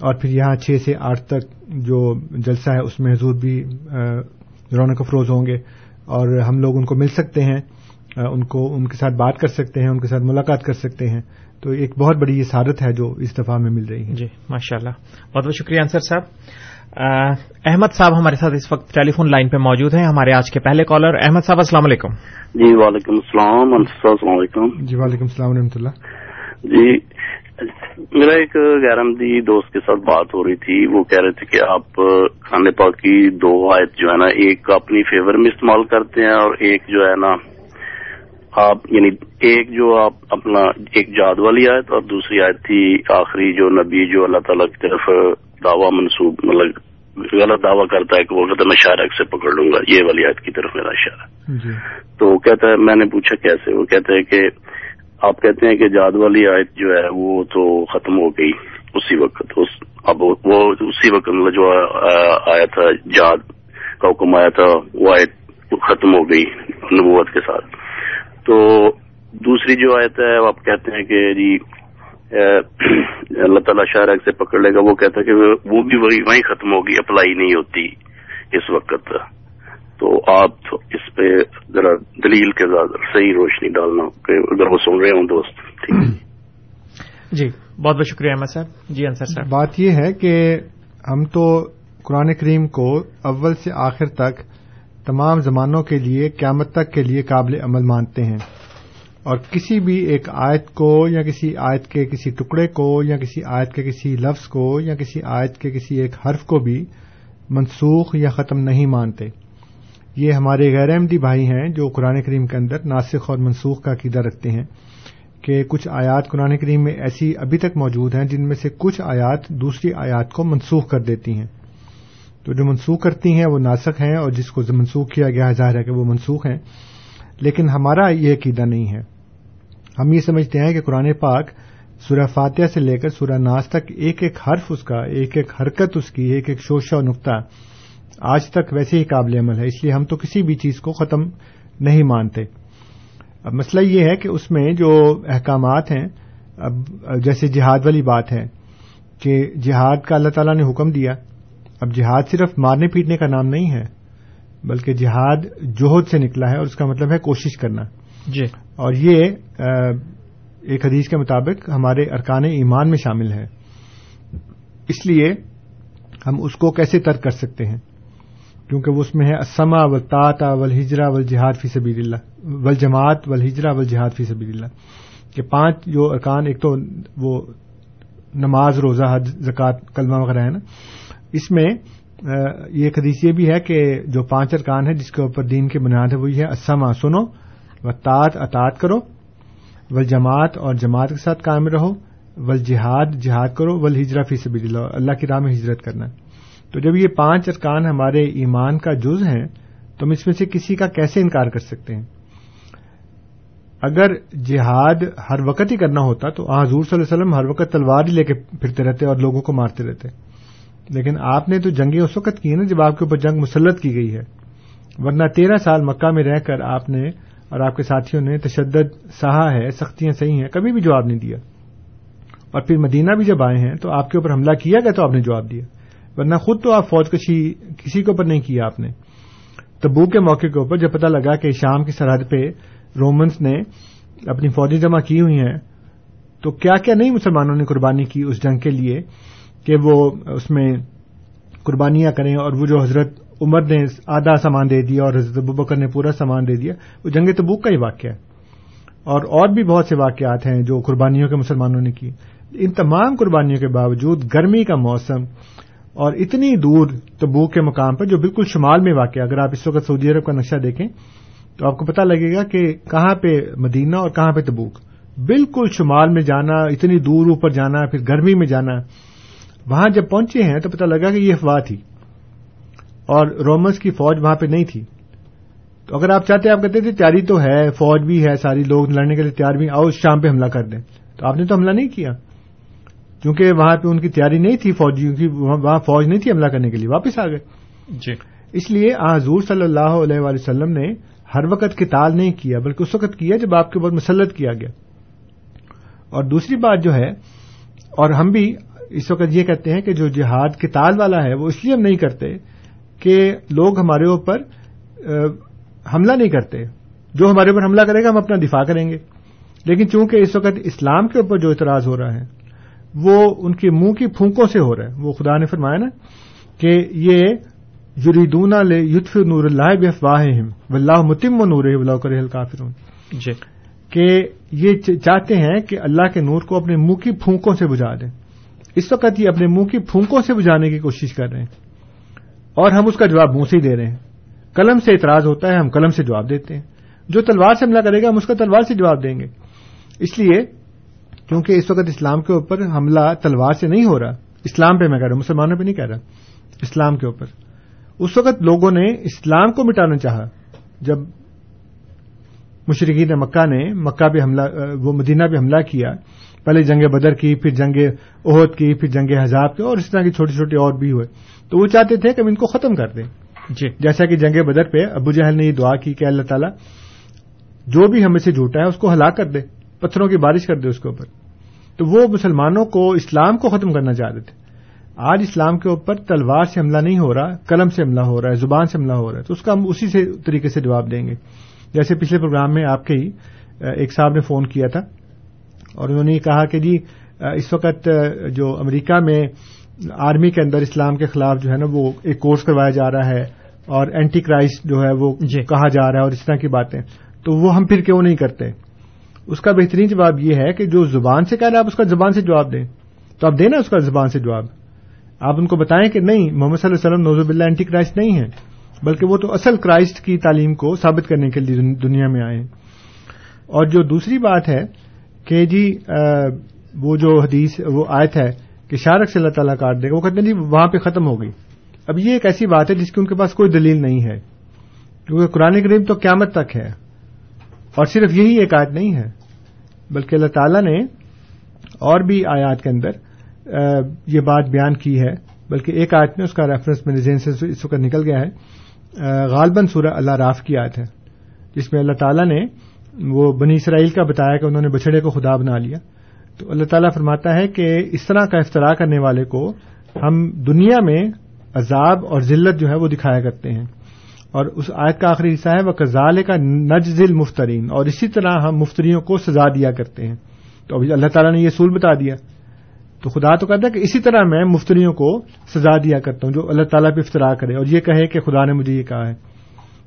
اور پھر یہاں چھ سے آٹھ تک جو جلسہ ہے، اس میں حضور بھی رونق افروز ہوں گے۔ اور ہم لوگ ان کو مل سکتے ہیں۔ ان کو ان کے ساتھ بات کر سکتے ہیں ان کے ساتھ ملاقات کر سکتے ہیں۔ تو ایک بہت بڑی یہ سعادت ہے جو اس دفعہ میں مل رہی ہے۔ جی ماشاء اللہ بہت بہت شکریہ انصر صاحب۔ احمد صاحب ہمارے ساتھ اس وقت ٹیلی فون لائن پہ موجود ہیں۔ ہمارے آج کے پہلے کالر۔ احمد صاحب السلام علیکم۔ جی وعلیکم السلام۔ السلام علیکم۔ جی وعلیکم السلام و رحمۃ اللہ۔ جی میرا ایک غیر احمدی دوست کے ساتھ بات ہو رہی تھی۔ وہ کہہ رہے تھے کہ آپ کھانے پاک کی دو آیت جو ہے نا ایک اپنی فیور میں استعمال کرتے ہیں اور ایک جو ہے نا آپ یعنی ایک جو آپ اپنا ایک جاد والی آیت اور دوسری آیت تھی آخری جو نبی جو اللہ تعالیٰ کی طرف دعوی منسوب مطلب غلط دعویٰ کرتا ہے کہ وہ کہتا ہے میں شاعر سے پکڑ لوں گا یہ والی آیت کی طرف میرا اشارہ۔ جی۔ تو وہ کہتا ہے میں نے پوچھا کیسے؟ وہ کہتے ہیں کہ آپ کہتے ہیں کہ جاد والی آیت جو ہے وہ تو ختم ہو گئی اسی وقت۔ اس اب وہ اسی وقت مطلب جو آیا تھا جاد کا حکم آیا تھا وہ آیت ختم ہو گئی نبوت کے ساتھ۔ تو دوسری جو آیت ہے آپ کہتے ہیں کہ جی اللہ تعالیٰ شاہ سے پکڑ لے گا۔ وہ کہتا ہے کہ وہ بھی وہی وہیں ختم ہوگی اپلائی نہیں ہوتی اس وقت۔ تو آپ اس پہ ذرا دلیل کے ساتھ صحیح روشنی ڈالنا کہ اگر وہ سن رہے ہوں دوست جی بہت بہت شکریہ احمد صاحب۔ جی انصر صاحب۔ بات یہ ہے کہ ہم تو قرآن کریم کو اول سے آخر تک تمام زمانوں کے لیے، قیامت تک کے لیے قابل عمل مانتے ہیں۔ اور کسی بھی ایک آیت کو یا کسی آیت کے کسی ٹکڑے کو یا کسی آیت کے کسی لفظ کو یا کسی آیت کے کسی ایک حرف کو بھی منسوخ یا ختم نہیں مانتے۔ یہ ہمارے غیر احمدی بھائی ہیں جو قرآن کریم کے اندر ناسخ اور منسوخ کا عقیدہ رکھتے ہیں کہ کچھ آیات قرآن کریم میں ایسی ابھی تک موجود ہیں جن میں سے کچھ آیات دوسری آیات کو منسوخ کر دیتی ہیں۔ تو جو منسوخ کرتی ہیں وہ ناسک ہیں اور جس کو منسوخ کیا گیا ہے، ظاہر ہے کہ وہ منسوخ ہیں۔ لیکن ہمارا یہ عقیدہ نہیں ہے۔ ہم یہ سمجھتے ہیں کہ قرآن پاک سورہ فاتحہ سے لے کر سورہ ناز تک ایک ایک حرف اس کا، ایک ایک حرکت اس کی، ایک ایک شوشہ و نقطہ آج تک ویسے ہی قابل عمل ہے۔ اس لیے ہم تو کسی بھی چیز کو ختم نہیں مانتے۔ اب مسئلہ یہ ہے کہ اس میں جو احکامات ہیں، اب جیسے جہاد والی بات ہے کہ جہاد کا اللہ تعالیٰ نے حکم دیا۔ اب جہاد صرف مارنے پیٹنے کا نام نہیں ہے بلکہ جہاد جوہد سے نکلا ہے اور اس کا مطلب ہے کوشش کرنا۔ جی۔ اور یہ ایک حدیث کے مطابق ہمارے ارکان ایمان میں شامل ہے۔ اس لیے ہم اس کو کیسے ترک کر سکتے ہیں؟ کیونکہ وہ اس میں ہے اسما و تاطا ول ہجرا ول جہاد فی سبیل اللہ۔ ول جماعت ول ہجرا ول جہاد فی سبیل اللہ۔ کہ پانچ جو ارکان ایک تو وہ نماز روزہ حج زکوٰۃ کلمہ وغیرہ ہے نا۔ اس میں یہ حدیث یہ بھی ہے کہ جو پانچ ارکان ہے جس کے اوپر دین کی بنیاد ہے، وہی ہے اسما سنو و اطاط کرو و جماعت اور جماعت کے ساتھ قائم رہو ول جہاد جہاد کرو ول ہجرا فی سبیل اللہ اللہ کی راہ میں ہجرت کرنا۔ تو جب یہ پانچ ارکان ہمارے ایمان کا جز ہیں، تو ہم اس میں سے کسی کا کیسے انکار کر سکتے ہیں؟ اگر جہاد ہر وقت ہی کرنا ہوتا تو حضور صلی اللہ علیہ وسلم ہر وقت تلوار ہی لے کے پھرتے رہتے اور لوگوں کو مارتے رہتے۔ لیکن آپ نے تو جنگیں اس وقت کی ہیں نا جب آپ کے اوپر جنگ مسلط کی گئی ہے۔ ورنہ تیرہ سال مکہ میں رہ کر آپ نے اور آپ کے ساتھیوں نے تشدد سہا ہے، سختیاں صحیح ہیں، کبھی بھی جواب نہیں دیا۔ اور پھر مدینہ بھی جب آئے ہیں تو آپ کے اوپر حملہ کیا گیا تو آپ نے جواب دیا۔ ورنہ خود تو آپ فوج کشی کسی کے اوپر نہیں کیا آپ نے۔ تبو کے موقع کے اوپر جب پتہ لگا کہ شام کی سرحد پہ رومنس نے اپنی فوجیں جمع کی ہوئی ہیں، تو کیا کیا نہیں مسلمانوں نے قربانی کی اس جنگ کے لیے؟ کہ وہ اس میں قربانیاں کریں اور وہ جو حضرت عمر نے آدھا سامان دے دیا اور حضرت ابوبکر نے پورا سامان دے دیا، وہ جنگ تبوک کا ہی واقعہ ہے۔ اور اور بھی بہت سے واقعات ہیں جو قربانیوں کے مسلمانوں نے کی۔ ان تمام قربانیوں کے باوجود گرمی کا موسم اور اتنی دور تبوک کے مقام پر جو بالکل شمال میں واقع اگر آپ اس وقت سعودی عرب کا نقشہ دیکھیں تو آپ کو پتا لگے گا کہ کہاں پہ مدینہ اور کہاں پہ تبوک۔ بالکل شمال میں جانا، اتنی دور اوپر جانا، پھر گرمی میں جانا وہاں جب پہنچے ہیں تو پتا لگا کہ یہ افواہ تھی اور رومنس کی فوج وہاں پہ نہیں تھی۔ تو اگر آپ چاہتے آپ کہتے تھے تیاری تو ہے فوج بھی ہے ساری لوگ لڑنے کے لیے تیار بھی آؤ شام پہ حملہ کر دیں۔ تو آپ نے تو حملہ نہیں کیا۔ کیونکہ وہاں پہ ان کی تیاری نہیں تھی فوجیوں کی وہاں فوج نہیں تھی حملہ کرنے کے لیے واپس آ گئے۔ جی۔ اس لیے حضور صلی اللہ علیہ وآلہ وسلم نے ہر وقت کتال نہیں کیا بلکہ اس وقت کیا جب آپ کے اوپر مسلط کیا گیا۔ اور دوسری بات جو ہے اور ہم بھی اس وقت یہ کہتے ہیں کہ جو جہاد کتال والا ہے وہ اس لیے ہم نہیں کرتے کہ لوگ ہمارے اوپر حملہ نہیں کرتے۔ جو ہمارے اوپر حملہ کرے گا ہم اپنا دفاع کریں گے۔ لیکن چونکہ اس وقت اسلام کے اوپر جو اعتراض ہو رہا ہے وہ ان کے منہ کی پھونکوں سے ہو رہا ہے۔ وہ خدا نے فرمایا نا کہ یہ یریدون یتف نور اللہ بف واہ و اللہ متم و نور ولا کر کافرون جی۔ کہ یہ چاہتے ہیں کہ اللہ کے نور کو اپنے منہ کی پھونکوں سے بجھا دیں۔ اس وقت یہ اپنے منہ کی پھونکوں سے بجھانے کی کوشش کر رہے ہیں اور ہم اس کا جواب منہ سے ہی دے رہے ہیں۔ قلم سے اعتراض ہوتا ہے، ہم قلم سے جواب دیتے ہیں۔ جو تلوار سے حملہ کرے گا، ہم اس کا تلوار سے جواب دیں گے۔ اس لیے کیونکہ اس وقت اسلام کے اوپر حملہ تلوار سے نہیں ہو رہا، اسلام پہ میں کہہ رہا ہوں، مسلمانوں پہ نہیں کہہ رہا، اسلام کے اوپر۔ اس وقت لوگوں نے اسلام کو مٹانا چاہا۔ جب مشرقین مکہ نے مکہ پہ حملہ، وہ مدینہ پہ حملہ کیا پہلے جنگ بدر کی پھر جنگ عہد کی پھر جنگ حزاب کی اور اس طرح کی چھوٹی چھوٹی اور بھی ہوئے۔ تو وہ چاہتے تھے کہ ہم ان کو ختم کر دیں۔ جی۔ جیسا کہ جنگ بدر پہ ابو جہل نے یہ دعا کی کہ اللہ تعالیٰ جو بھی ہمیں سے جھوٹا ہے اس کو ہلاک کر دے پتھروں کی بارش کر دے اس کے اوپر۔ تو وہ مسلمانوں کو اسلام کو ختم کرنا چاہتے تھے۔ آج اسلام کے اوپر تلوار سے حملہ نہیں ہو رہا قلم سے حملہ ہو رہا ہے زبان سے حملہ ہو رہا ہے۔ تو اس کا ہم اسی سے طریقے سے جواب دیں گے۔ جیسے پچھلے پروگرام میں آپ کے ہی ایک صاحب نے فون کیا تھا۔ اور انہوں نے یہ کہا کہ جی اس وقت جو امریکہ میں آرمی کے اندر اسلام کے خلاف جو ہے نا وہ ایک کورس کروایا جا رہا ہے اور اینٹی کرائسٹ جو ہے وہ جی۔ کہا جا رہا ہے اور اس طرح کی باتیں۔ تو وہ ہم پھر کیوں نہیں کرتے؟ اس کا بہترین جواب یہ ہے کہ جو زبان سے کہہ رہا ہے آپ اس کا زبان سے جواب دیں۔ تو آپ دینا اس کا زبان سے جواب۔ آپ ان کو بتائیں کہ نہیں محمد صلی اللہ علیہ وسلم نوزب اللہ اینٹی کرائسٹ نہیں ہے بلکہ وہ تو اصل کرائسٹ کی تعلیم کو ثابت کرنے کے لیے دنیا میں آئے اور جو دوسری بات ہے کہ جی وہ جو حدیث، وہ آیت ہے کہ شارک سے اللہ تعالیٰ کاٹ دے گا وہ کہتے ہیں جی وہاں پہ ختم ہو گئی۔ اب یہ ایک ایسی بات ہے جس کی ان کے پاس کوئی دلیل نہیں ہے، کیونکہ قرآن کریم تو قیامت تک ہے، اور صرف یہی ایک آیت نہیں ہے، بلکہ اللہ تعالیٰ نے اور بھی آیات کے اندر یہ بات بیان کی ہے، بلکہ ایک آیت میں اس کا ریفرنس میرے ذہن سے اس وقت نکل گیا ہے۔ غالباً سورہ اللہ راف کی آیت ہے، جس میں اللہ تعالیٰ نے وہ بنی اسرائیل کا بتایا کہ انہوں نے بچڑے کو خدا بنا لیا۔ تو اللہ تعالیٰ فرماتا ہے کہ اس طرح کا افطرا کرنے والے کو ہم دنیا میں عذاب اور ذلت جو ہے وہ دکھایا کرتے ہیں۔ اور اس آیت کا آخری حصہ ہے وہ کزال کا نجزل مفترین اور اسی طرح ہم مفتریوں کو سزا دیا کرتے ہیں۔ تو ابھی اللہ تعالیٰ نے یہ اصول بتا دیا۔ تو خدا تو کہتا ہے کہ اسی طرح میں مفتریوں کو سزا دیا کرتا ہوں جو اللہ تعالیٰ پہ افطرا کرے اور یہ کہے کہ خدا نے مجھے یہ کہا ہے۔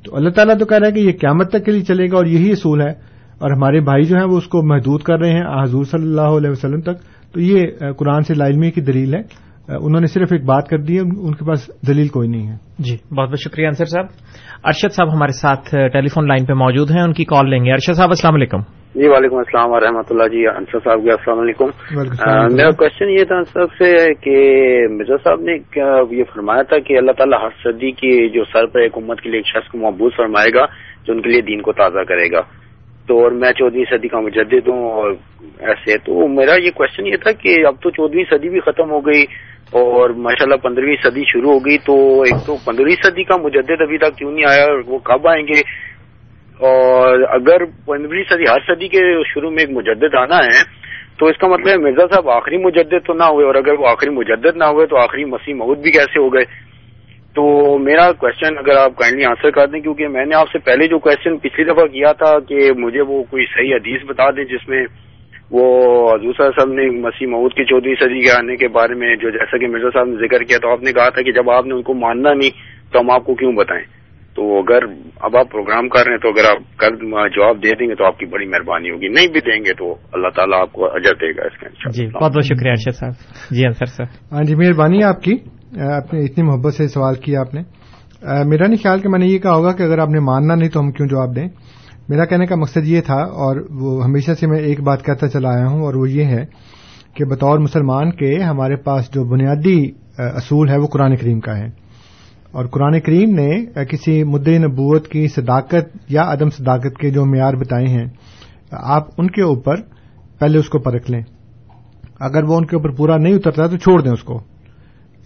تو اللہ تعالیٰ تو کہہ رہا ہے کہ یہ قیامت تک کے لیے چلے گا اور یہی اصول ہے اور ہمارے بھائی جو ہیں وہ اس کو محدود کر رہے ہیں حضور صلی اللہ علیہ وسلم تک۔ تو یہ قرآن سے لائلمی کی دلیل ہے۔ انہوں نے صرف ایک بات کر دی ہے، ان کے پاس دلیل کوئی نہیں ہے۔ جی بہت بہت شکریہ انصر صاحب۔ ارشد صاحب ہمارے ساتھ ٹیلی فون لائن پہ موجود ہیں، ان کی کال لیں گے۔ ارشد صاحب، السلام علیکم۔ جی وعلیکم السلام ورحمۃ اللہ جی انصر صاحب کا السلام علیکم۔ السلام۔ میرا کوشچن یہ تھا انصر صاحب سے کہ مرزا صاحب نے یہ فرمایا تھا کہ اللہ تعالیٰ ہر صدی کی جو سر پر ایک امت کے لیے ایک شخص کو محبوس فرمائے گا جو ان کے لیے دین کو تازہ کرے گا۔ تو اور میں چودہویں صدی کا مجدد ہوں اور ایسے تو میرا یہ کوشچن یہ تھا کہ اب تو چودہویں صدی بھی ختم ہو گئی اور ماشاءاللہ پندرہویں صدی شروع ہو گئی تو ایک تو پندرہویں صدی کا مجدد ابھی تک کیوں نہیں آیا اور وہ کب آئیں گے؟ اور اگر پندرہویں صدی، ہر صدی کے شروع میں ایک مجدد آنا ہے، تو اس کا مطلب مرزا صاحب آخری مجدد تو نہ ہوئے، اور اگر وہ آخری مجدد نہ ہوئے تو آخری مسیح مود بھی کیسے ہو گئے؟ تو میرا کوشچن اگر آپ کائنڈلی آنسر کر دیں، کیونکہ میں نے آپ سے پہلے جو کوشچن پچھلی دفعہ کیا تھا کہ مجھے وہ کوئی صحیح حدیث بتا دیں جس میں وہ حضور صلی اللہ علیہ وسلم نے مسیح مود کی چودہویں صدی کے آنے کے بارے میں جو جیسا کہ مرزا صاحب نے ذکر کیا، تو آپ نے کہا تھا کہ جب آپ نے ان کو ماننا نہیں تو ہم آپ کو کیوں بتائیں؟ تو اگر اب آپ پروگرام کر رہے ہیں تو اگر آپ کل جواب دے دیں گے تو آپ کی بڑی مہربانی ہوگی۔ نہیں بھی دیں گے تو اللہ تعالیٰ آپ کو اجر دے گا اس کا انشاءاللہ۔ جی بہت بہت شکریہ ارشد صاحب۔ جی انصر صاحب۔ ہاں جی مہربانی آپ کی۔ آپ نے اتنی محبت سے سوال کیا آپ نے۔ میرا نہیں خیال کہ میں نے یہ کہا ہوگا کہ اگر آپ نے ماننا نہیں تو ہم کیوں جواب دیں۔ میرا کہنے کا مقصد یہ تھا اور وہ ہمیشہ سے میں ایک بات کہتا چلا آیا ہوں اور وہ یہ ہے کہ بطور مسلمان کے ہمارے پاس جو بنیادی اصول ہے وہ قرآن کریم کا ہے۔ اور قرآن کریم نے کسی مدعی نبوت کی صداقت یا عدم صداقت کے جو معیار بتائے ہیں، آپ ان کے اوپر پہلے اس کو پرکھ لیں۔ اگر وہ ان کے اوپر پورا نہیں اترتا تو چھوڑ دیں اس کو۔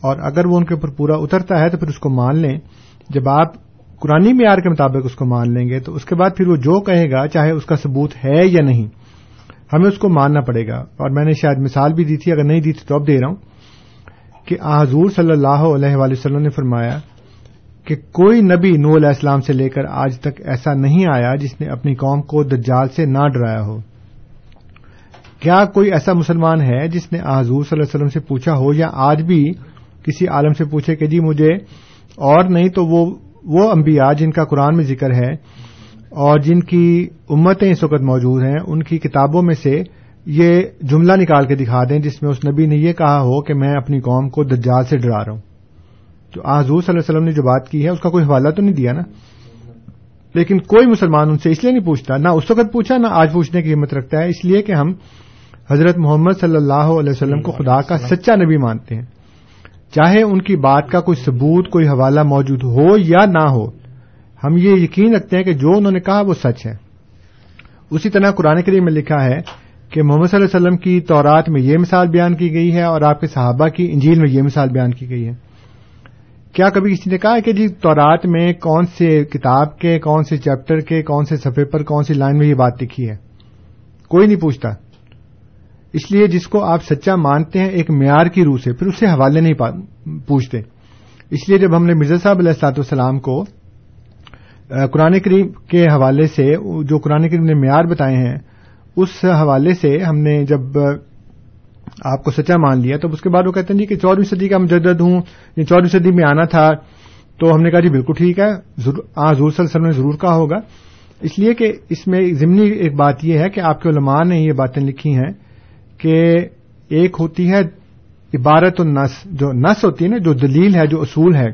اور اگر وہ ان کے اوپر پورا اترتا ہے تو پھر اس کو مان لیں۔ جب آپ قرآنی معیار کے مطابق اس کو مان لیں گے تو اس کے بعد پھر وہ جو کہے گا، چاہے اس کا ثبوت ہے یا نہیں، ہمیں اس کو ماننا پڑے گا۔ اور میں نے شاید مثال بھی دی تھی، اگر نہیں دی تھی تو اب دے رہا ہوں کہ آ حضور صلی اللہ علیہ وآلہ وسلم نے فرمایا کہ کوئی نبی نو علیہ السلام سے لے کر آج تک ایسا نہیں آیا جس نے اپنی قوم کو دجال سے نہ ڈرایا ہو۔ کیا کوئی ایسا مسلمان ہے جس نے حضور صلی اللہ علیہ وسلم سے پوچھا ہو یا آج بھی کسی عالم سے پوچھے کہ جی مجھے اور نہیں تو وہ وہ انبیاء جن کا قرآن میں ذکر ہے اور جن کی امتیں اس وقت موجود ہیں، ان کی کتابوں میں سے یہ جملہ نکال کے دکھا دیں جس میں اس نبی نے یہ کہا ہو کہ میں اپنی قوم کو دجال سے ڈرا رہا ہوں۔ جو آ حضور صلی اللہ علیہ وسلم نے جو بات کی ہے، اس کا کوئی حوالہ تو نہیں دیا نا؟ لیکن کوئی مسلمان ان سے اس لیے نہیں پوچھتا، نہ اس وقت پوچھا، نہ آج پوچھنے کی ہمت رکھتا ہے۔ اس لیے کہ ہم حضرت محمد صلی اللہ علیہ وسلم کو خدا کا سچا نبی مانتے ہیں۔ چاہے ان کی بات کا کوئی ثبوت، کوئی حوالہ موجود ہو یا نہ ہو، ہم یہ یقین رکھتے ہیں کہ جو انہوں نے کہا وہ سچ ہے۔ اسی طرح قرآن کریم میں لکھا ہے کہ محمد صلی اللہ علیہ وسلم کی تورات میں یہ مثال بیان کی گئی ہے اور آپ کے صحابہ کی انجیل میں یہ مثال بیان کی گئی ہے۔ کیا کبھی کسی نے کہا ہے کہ جی تورات میں کون سے کتاب کے، کون سے چیپٹر کے، کون سے صفحے پر، کون سی لائن میں یہ بات لکھی ہے؟ کوئی نہیں پوچھتا۔ اس لیے جس کو آپ سچا مانتے ہیں، ایک معیار کی روح سے، پھر اس سے حوالے نہیں پوچھتے۔ اس لیے جب ہم نے مرزا صاحب علیہ السلاط والسلام کو قرآن کریم کے حوالے سے، جو قرآن کریم نے معیار بتائے ہیں، اس حوالے سے ہم نے جب آپ کو سچا مان لیا تو اس کے بعد وہ کہتے ہیں جی کہ چودہویں صدی کا مجدد ہوں یا چودہویں صدی میں آنا تھا، تو ہم نے کہا جی بالکل ٹھیک ہے ہاں حضور صلی اللہ علیہ وسلم نے ضرور کہا ہوگا۔ اس لیے کہ اس میں ضمنی ایک بات یہ ہے کہ آپ کے علماء نے یہ باتیں لکھی ہیں کہ ایک ہوتی ہے عبارت النس، جو نس ہوتی ہے نا، جو دلیل ہے، جو اصول ہے،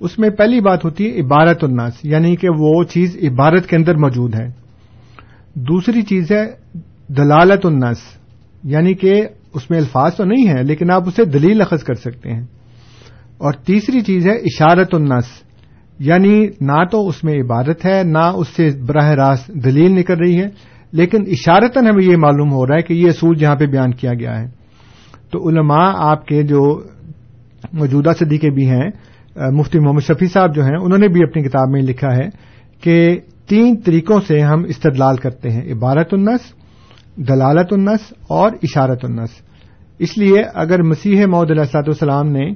اس میں پہلی بات ہوتی ہے عبارت النس یعنی کہ وہ چیز عبارت کے اندر موجود ہے۔ دوسری چیز ہے دلالت النس یعنی کہ اس میں الفاظ تو نہیں ہے لیکن آپ اسے دلیل اخذ کر سکتے ہیں۔ اور تیسری چیز ہے اشارت النس یعنی نہ تو اس میں عبارت ہے، نہ اس سے براہ راست دلیل نکل رہی ہے۔ لیکن اشارتاً ہمیں یہ معلوم ہو رہا ہے کہ یہ اصول جہاں پہ بیان کیا گیا ہے۔ تو علماء آپ کے جو موجودہ صدی کے بھی ہیں، مفتی محمد شفیع صاحب جو ہیں، انہوں نے بھی اپنی کتاب میں لکھا ہے کہ تین طریقوں سے ہم استدلال کرتے ہیں، عبارت النس دلالت النس اور اشارت النس۔ اس لیے اگر مسیح محدود علیہ السلاط والسلام نے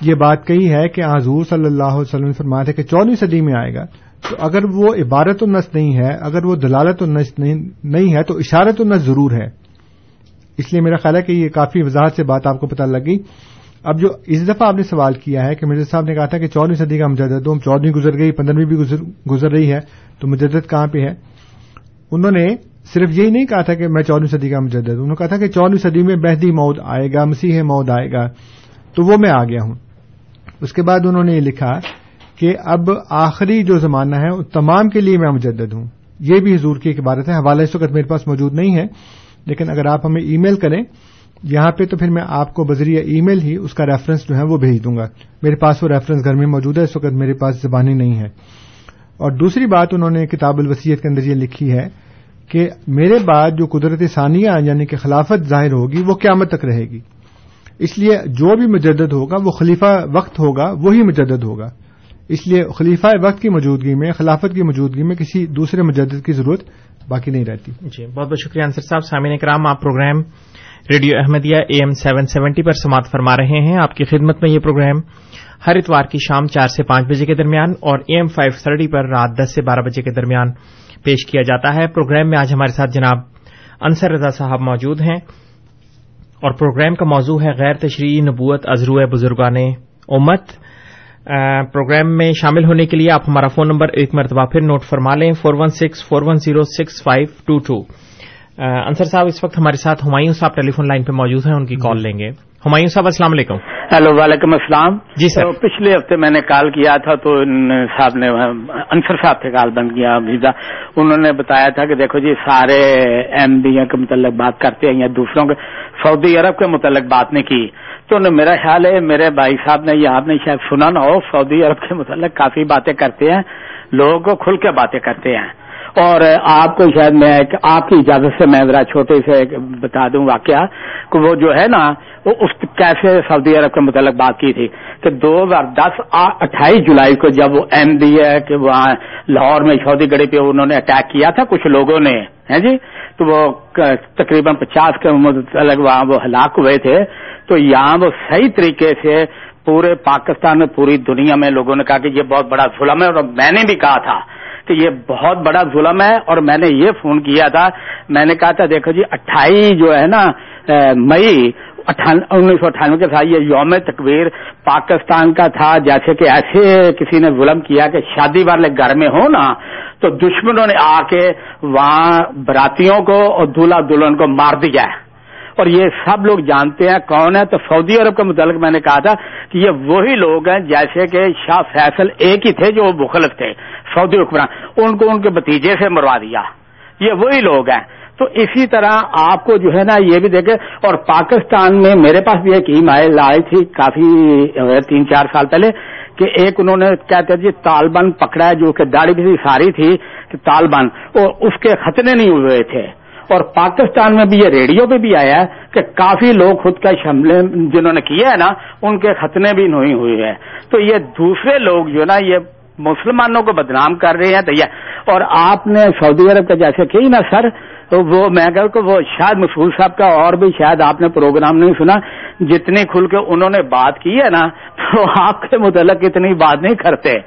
یہ بات کہی ہے کہ حضور صلی اللہ علیہ وسلم نے فرمایا تھا کہ چودہویں صدی میں آئے گا، تو اگر وہ عبارت النس نہیں ہے، اگر وہ دلالت النس نہیں ہے، تو اشارت النس ضرور ہے۔ اس لیے میرا خیال ہے کہ یہ کافی وضاحت سے بات آپ کو پتہ لگی اب جو اس دفعہ آپ نے سوال کیا ہے کہ مرزا صاحب نے کہا تھا کہ چودہویں صدی کا مجدد ہوں چودہویں گزر گئی، پندرہویں بھی گزر رہی ہے، تو مجدد کہاں پہ ہے؟ انہوں نے صرف یہی نہیں کہا تھا کہ میں چودہویں صدی کا مجدد انہوں نے کہا تھا کہ چودہویں صدی میں بہدی مود آئے گا، مسیح مود آئے گا، تو وہ میں آ گیا ہوں۔ اس کے بعد انہوں نے یہ لکھا کہ اب آخری جو زمانہ ہے تمام کے لیے میں مجدد ہوں۔ یہ بھی حضور کی ایک عبارت ہے، حوالہ اس وقت میرے پاس موجود نہیں ہے، لیکن اگر آپ ہمیں ای میل کریں، یہاں پہ تو پھر میں آپ کو بذریعہ ای میل ہی اس کا ریفرنس جو ہے وہ بھیج دوں گا۔ میرے پاس وہ ریفرنس گھر میں موجود ہے، اس وقت میرے پاس زبانی نہیں ہے۔ اور دوسری بات انہوں نے کتاب الوسیت کے اندر یہ لکھی ہے کہ میرے بعد جو قدرت ثانیہ یعنی کہ خلافت ظاہر ہوگی، وہ قیامت تک رہے گی۔ اس لیے جو بھی مجدد ہوگا، وہ خلیفہ وقت ہوگا، وہی مجدد ہوگا۔ اس لیے خلیفہ وقت کی موجودگی میں، خلافت کی موجودگی میں کسی دوسرے مجدد کی ضرورت باقی نہیں رہتی۔ جی بہت بہت شکریہ انصر صاحب۔ سامعین کرام آپ program radio Ahmadiyya A M seven seventy پر سماعت فرما رہے ہیں۔ آپ کی خدمت میں یہ پروگرام ہر اتوار کی شام چار سے پانچ بجے کے درمیان اور اے ایم فائیو تھرٹی پر رات دس سے بارہ بجے کے درمیان پیش کیا جاتا ہے۔ پروگرام میں آج ہمارے ساتھ جناب انصر رضا صاحب موجود ہیں۔ اور پروگرام کا موضوع ہے غیر تشریحی نبوت ازرو بزرگان امت۔ پروگرام میں شامل ہونے کے لیے آپ ہمارا فون نمبر ایک مرتبہ پھر نوٹ فرما لیں۔ Four one six four one zero six five two two Ansar صاحب، اس وقت ہمارے ساتھ ہمایوں صاحب ٹیلی فون لائن پہ موجود ہیں، ان کی کال لیں گے۔ ہمایوں صاحب السلام علیکم۔ ہیلو وعلیکم السلام۔ جی سر۔ پچھلے ہفتے میں نے کال کیا تھا تو صاحب نے انصر صاحب سے کال بند کیا ویزا انہوں نے بتایا تھا کہ دیکھو جی سارے ایم بی کے متعلق بات کرتے ہیں یا دوسروں کے سعودی عرب کے متعلق بات نہیں کی۔ تو میرا خیال ہے میرے بھائی صاحب نے یہ آپ نے شاید سنا نہ ہو سعودی عرب کے متعلق کافی باتیں کرتے ہیں لوگوں کو کھل کے باتیں کرتے ہیں۔ اور آپ کو شاید میں آپ کی اجازت سے میں ذرا چھوٹے سے بتا دوں واقعہ کہ وہ جو ہے نا، وہ اس کیسے سعودی عرب کے متعلق بات کی تھی کہ دو ہزار دس اٹھائیس جولائی کو جب وہ ایم ڈی ہے کہ وہاں لاہور میں سعودی گڑی پہ انہوں نے اٹیک کیا تھا، کچھ لوگوں نے، ہیں جی؟ تو وہ تقریباً پچاس کے متعلق وہاں وہ ہلاک ہوئے تھے۔ تو یہاں وہ صحیح طریقے سے پورے پاکستان میں، پوری دنیا میں لوگوں نے کہا کہ یہ بہت بڑا ظلم ہے اور میں نے بھی کہا تھا۔ کہ یہ بہت بڑا ظلم ہے اور میں نے یہ فون کیا تھا، میں نے کہا تھا، دیکھو جی اٹھائی جو ہے نا مئی انیس سو اٹھانوے کے ساتھ یہ یوم تکبیر پاکستان کا تھا، جیسے کہ ایسے کسی نے ظلم کیا کہ شادی والے گھر میں ہو نا، تو دشمنوں نے آ کے وہاں براتیوں کو اور دلہا دلہن کو مار دیا ہے۔ اور یہ سب لوگ جانتے ہیں کون ہے؟ تو سعودی عرب کے متعلق میں نے کہا تھا کہ یہ وہی لوگ ہیں جیسے کہ شاہ فیصل ایک ہی تھے جو مخلف تھے، سعودی حکمران۔ ان کو ان کے بتیجے سے مروا دیا۔ یہ وہی لوگ ہیں۔ تو اسی طرح آپ کو جو ہے نا یہ بھی دیکھے اور پاکستان میں میرے پاس بھی ایک ای میل آئی تھی کافی تین چار سال پہلے کہ ایک انہوں نے کہتے جی طالبان پکڑا ہے جو کہ داڑھی بھی ساری تھی، کہ طالبان۔ اور اس کے ختنے نہیں ہوئے تھے۔ اور پاکستان میں بھی یہ ریڈیو پہ بھی آیا ہے کہ کافی لوگ خود کا شملے جنہوں نے کیا ہے نا، ان کے ختنے بھی نہیں ہوئے ہیں۔ تو یہ دوسرے لوگ جو نا، یہ مسلمانوں کو بدنام کر رہے ہیں اور آپ نے سعودی عرب کا جیسے کہ نا، سر، تو وہ میں کہ وہ شاید مسعود صاحب کا اور بھی شاید آپ نے پروگرام نہیں سنا، جتنی کھل کے انہوں نے بات کی ہے نا، تو آپ کے متعلق اتنی بات نہیں کرتے۔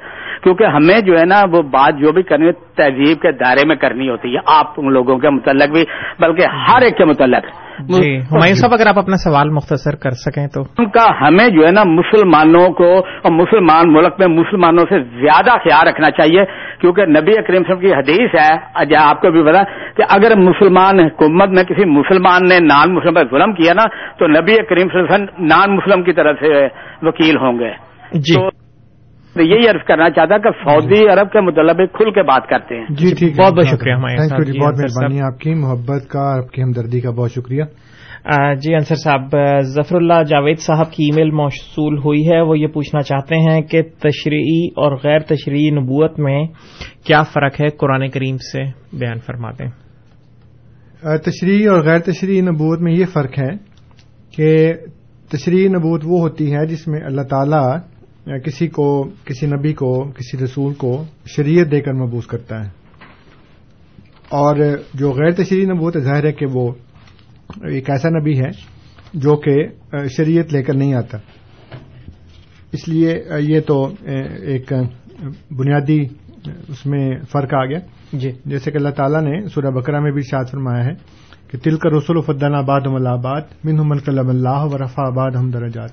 کیونکہ ہمیں جو ہے نا وہ بات جو بھی کرنی تہذیب کے دائرے میں کرنی ہوتی ہے آپ ان لوگوں کے متعلق بھی بلکہ ہر ایک کے متعلق۔ جی ہمایوں صاحب اگر آپ اپنا سوال مختصر کر سکیں تو۔ ان کا ہمیں جو ہے نا مسلمانوں کو اور مسلمان ملک میں مسلمانوں سے زیادہ خیال رکھنا چاہیے کیونکہ نبی کریم صاحب کی حدیث ہے آپ کو بھی پتا کہ اگر مسلمان حکومت میں کسی مسلمان نے نان مسلم پر ظلم کیا نا تو نبی کریم صلی اللہ علیہ وسلم نان مسلم کی طرف سے وکیل ہوں گے۔ جی۔ تو یہی عرض کرنا چاہتا کہ سعودی عرب کے مطلب کھل کے بات کرتے ہیں۔ جی ٹھیک بہت بہت شکریہ تھینک یو بہت مہربانی آپ کی محبت کا آپ کی ہمدردی کا بہت شکریہ۔ جی انصر صاحب ظفر اللہ جاوید صاحب کی ای میل موصول ہوئی ہے۔ وہ یہ پوچھنا چاہتے ہیں کہ تشریعی اور غیر تشریعی نبوت میں کیا فرق ہے؟ قرآن کریم سے بیان فرما دیں تشریعی اور غیر تشریعی نبوت میں یہ فرق ہے کہ تشریعی نبوت وہ ہوتی ہے جس میں اللہ تعالی کسی کو کسی نبی کو کسی رسول کو شریعت دے کر مبوس کرتا ہے۔ اور جو غیر تشریعی نبوت ظاہر ہے کہ وہ ایک ایسا نبی ہے جو کہ شریعت لے کر نہیں آتا۔ اس لیے یہ تو ایک بنیادی اس میں فرق آ گیا۔ جی۔ جیسے کہ اللہ تعالیٰ نے سورہ بکرا میں بھی شاد فرمایا ہے کہ تل کر رسول فدن آباد اللہ آباد من من کلم اللہ و رفا آباد ہم دراجات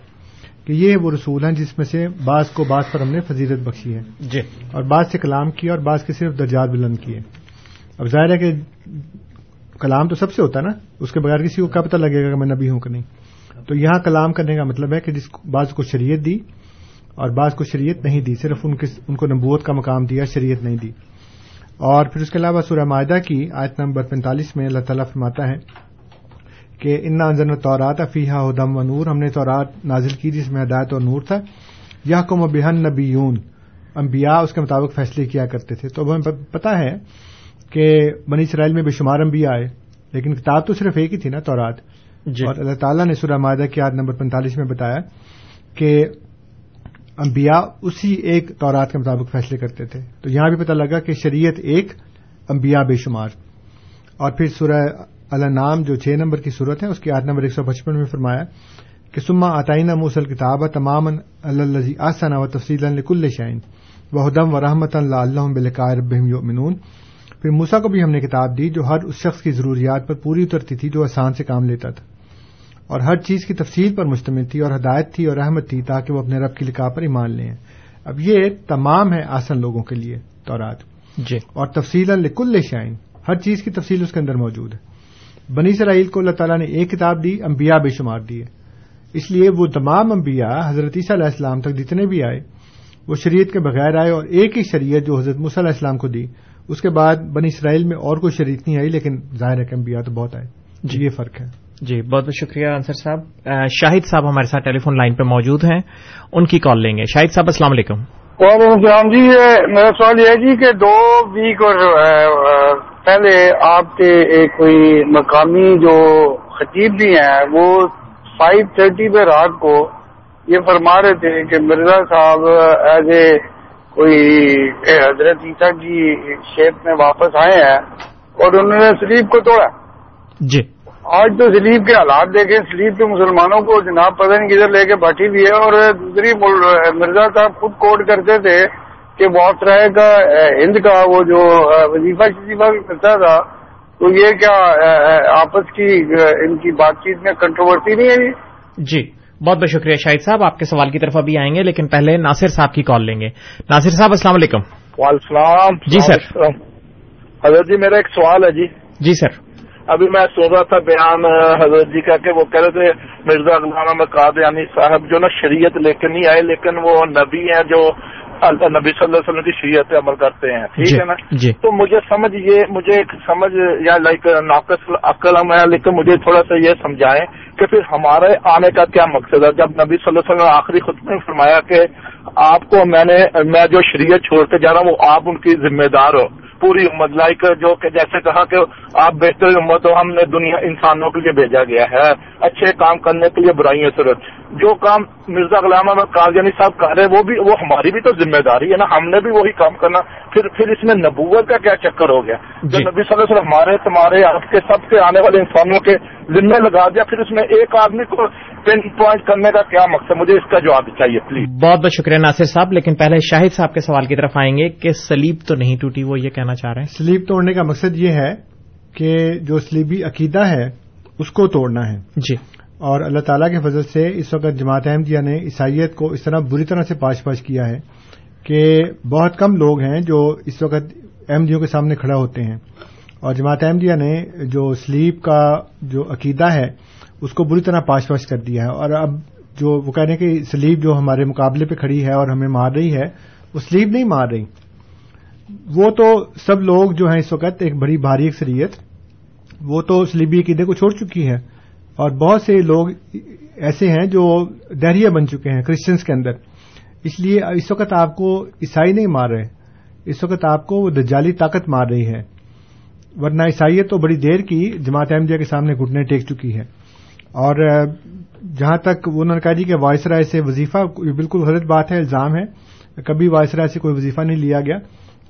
کہ یہ وہ رسول ہیں جس میں سے بعض کو بعض پر ہم نے فضیلت بخشی ہے۔ جی۔ اور بعض سے کلام کیا اور بعض کے صرف درجات بلند کیے۔ اب ظاہر ہے کہ کلام تو سب سے ہوتا ہے نا۔ اس کے بغیر کسی کو کیا پتہ لگے گا کہ میں نبی ہوں کہ نہیں۔ تو یہاں کلام کرنے کا مطلب ہے کہ جس بعض کو شریعت دی اور بعض کو شریعت نہیں دی صرف ان کو نبوت کا مقام دیا شریعت نہیں دی۔ اور پھر اس کے علاوہ سورہ معاہدہ کی آیت نمبر پینتالیس میں اللہ تعالیٰ فرماتا ہے کہ انا انزن تورات افیحہ ہدم و نور ہم نے تورات نازل کی جس میں ہدایت اور نور تھا۔ یا کم و بہن نبیون انبیاء اس کے مطابق فیصلے کیا کرتے تھے۔ تو اب ہمیں پتا ہے کہ بنی اسرائیل میں بے شمار انبیاء آئے لیکن کتاب تو صرف ایک ہی تھی نا تورات۔ جی۔ اور اللہ تعالیٰ نے سورہ معاہدہ کی آیت نمبر پینتالیس میں بتایا کہ انبیاء اسی ایک تورات کے مطابق فیصلے کرتے تھے۔ تو یہاں بھی پتہ لگا کہ شریعت ایک انبیاء بے شمار۔ اور پھر سورہ النام جو چھ نمبر کی صورت ہے اس کی آیت نمبر ایک سو پچپن میں فرمایا کہ سما آتائینہ موسل کتاب تمام اللہ آسانہ و تفصیل الکل شائن و ہدم و رحمت اللہ اللہ یؤمنون پھر موسا کو بھی ہم نے کتاب دی جو ہر اس شخص کی ضروریات پر پوری اترتی تھی جو آسان سے کام لیتا تھا۔ اور ہر چیز کی تفصیل پر مشتمل تھی اور ہدایت تھی اور رحمت تھی تاکہ وہ اپنے رب کی لکھا پر ایمان لیں۔ اب یہ تمام ہے آسن لوگوں کے لیے تورات۔ جی۔ اور تفصیل لکل شائن ہر چیز کی تفصیل اس کے اندر موجود ہے۔ بنی اسرائیل کو اللہ تعالیٰ نے ایک کتاب دی انبیاء بے شمار دی ہے۔ اس لیے وہ تمام انبیاء حضرت عیسیٰ علیہ السلام تک جتنے بھی آئے وہ شریعت کے بغیر آئے اور ایک ہی شریعت جو حضرت مصع علیہ السلام کو دی اس کے بعد بنی اسرائیل میں اور کوئی شریعت نہیں آئی لیکن ظاہر ہے کہ انبیاء تو بہت آئے۔ جی۔ یہ فرق ہے۔ جی بہت بہت شکریہ انصر صاحب۔ شاہد صاحب ہمارے ساتھ ٹیلی فون لائن پہ موجود ہیں ان کی کال لیں گے۔ شاہد صاحب السلام علیکم۔ وعلیکم السلام۔ جی میرا سوال یہ ہے جی کہ دو ویک اور پہلے آپ کے ایک کوئی مقامی جو خطیب بھی ہیں وہ فائیو تھرٹی پہ رات کو یہ فرما رہے تھے کہ مرزا صاحب ایز اے کوئی حضرت عیسیٰ کی شیپ میں واپس آئے ہیں اور انہوں نے سلیپ کو توڑا۔ جی۔ آج تو سلیب کے حالات دیکھیں سلیب کے مسلمانوں کو جناب پتہ نہیں کدھر لے کے بیٹھی بھی ہے اور دوسری مرزا صاحب خود کوٹ کرتے تھے کہ طرح کا ہند کا وہ جو وظیفہ شریفہ بھی کرتا تھا تو یہ کیا آپس کی ان کی بات چیت میں کنٹروورسی نہیں ہے جی؟ جی بہت بہت شکریہ شاہد صاحب آپ کے سوال کی طرف ابھی آئیں گے لیکن پہلے ناصر صاحب کی کال لیں گے۔ ناصر صاحب السلام علیکم۔ وعلیکم السلام۔ جی سر۔ حضرت جی میرا ایک سوال ہے جی۔ جی سر۔ ابھی میں سن رہا تھا بیان حضرت جی کا کہ وہ کہہ رہے تھے مرزا غلام قادیانی صاحب جو نا شریعت لے کے نہیں آئے لیکن وہ نبی ہیں جو نبی صلی اللہ علیہ وسلم کی شریعت پہ عمل کرتے ہیں۔ ٹھیک جی ہے نا؟ جی۔ تو مجھے سمجھ یہ مجھے ایک سمجھ یا لائک ناقص عقل ہے لیکن مجھے تھوڑا سا یہ سمجھائیں کہ پھر ہمارے آنے کا کیا مقصد ہے؟ جب نبی صلی اللہ علیہ وسلم نے آخری خطبے میں فرمایا کہ آپ کو میں نے میں جو شریعت چھوڑ کے جا رہا ہوں وہ آپ ان کی ذمہ دار ہو۔ پوری امت لائک جو کہ جیسے کہا کہ آپ بہتر امت ہو ہم نے دنیا انسانوں کے لیے بھیجا گیا ہے۔ اچھے کام کرنے کے لیے برائیوں سے رد جو کام مرزا غلام احمد قادیانی صاحب کر رہے وہ بھی وہ ہماری بھی تو ذمہ داری ہے نا۔ ہم نے بھی وہی کام کرنا۔ پھر پھر اس میں نبوت کا کیا چکر ہو گیا؟ جو جی۔ نبی صلی اللہ علیہ وسلم ہمارے تمہارے آپ کے سب کے آنے والے انسانوں کے ذمہ لگا دیا پھر اس میں ایک آدمی کو پن پوائنٹ کرنے کا کیا مقصد؟ مجھے اس کا جواب چاہیے پلیز۔ بہت بہت شکریہ ناصر صاحب لیکن پہلے شاہد صاحب کے سوال کی طرف آئیں گے کہ سلیب تو نہیں ٹوٹی وہ یہ کہنا چاہ رہے ہیں؟ سلیب توڑنے کا مقصد یہ ہے کہ جو سلیبی عقیدہ ہے اس کو توڑنا ہے۔ جی۔ اور اللہ تعالیٰ کے فضل سے اس وقت جماعت احمدیہ نے عیسائیت کو اس طرح بری طرح سے پاش پاش کیا ہے کہ بہت کم لوگ ہیں جو اس وقت احمدیوں کے سامنے کھڑا ہوتے ہیں۔ اور جماعت احمدیہ نے جو سلیپ کا جو عقیدہ ہے اس کو بری طرح پاش پاش کر دیا ہے۔ اور اب جو وہ کہہ رہے ہیں کہ سلیب جو ہمارے مقابلے پہ کھڑی ہے اور ہمیں مار رہی ہے وہ سلیب نہیں مار رہی۔ وہ تو سب لوگ جو ہیں اس وقت ایک بڑی بھاری اکثریت وہ تو سلیبی عقیدے کو چھوڑ چکی ہے اور بہت سے لوگ ایسے ہیں جو دہریہ بن چکے ہیں کرسچنس کے اندر۔ اس لیے اس وقت آپ کو عیسائی نہیں مار رہے۔ اس وقت آپ کو وہ دجالی طاقت مار رہی ہے۔ ورنہ عیسائیت تو بڑی دیر کی جماعت احمدیہ کے سامنے گھٹنے ٹیک چکی ہے۔ اور جہاں تک وہ انہوں نے کہا جی کہ وائس رائے سے وظیفہ بالکل غلط بات ہے، الزام ہے۔ کبھی وائس رائے سے کوئی وظیفہ نہیں لیا گیا۔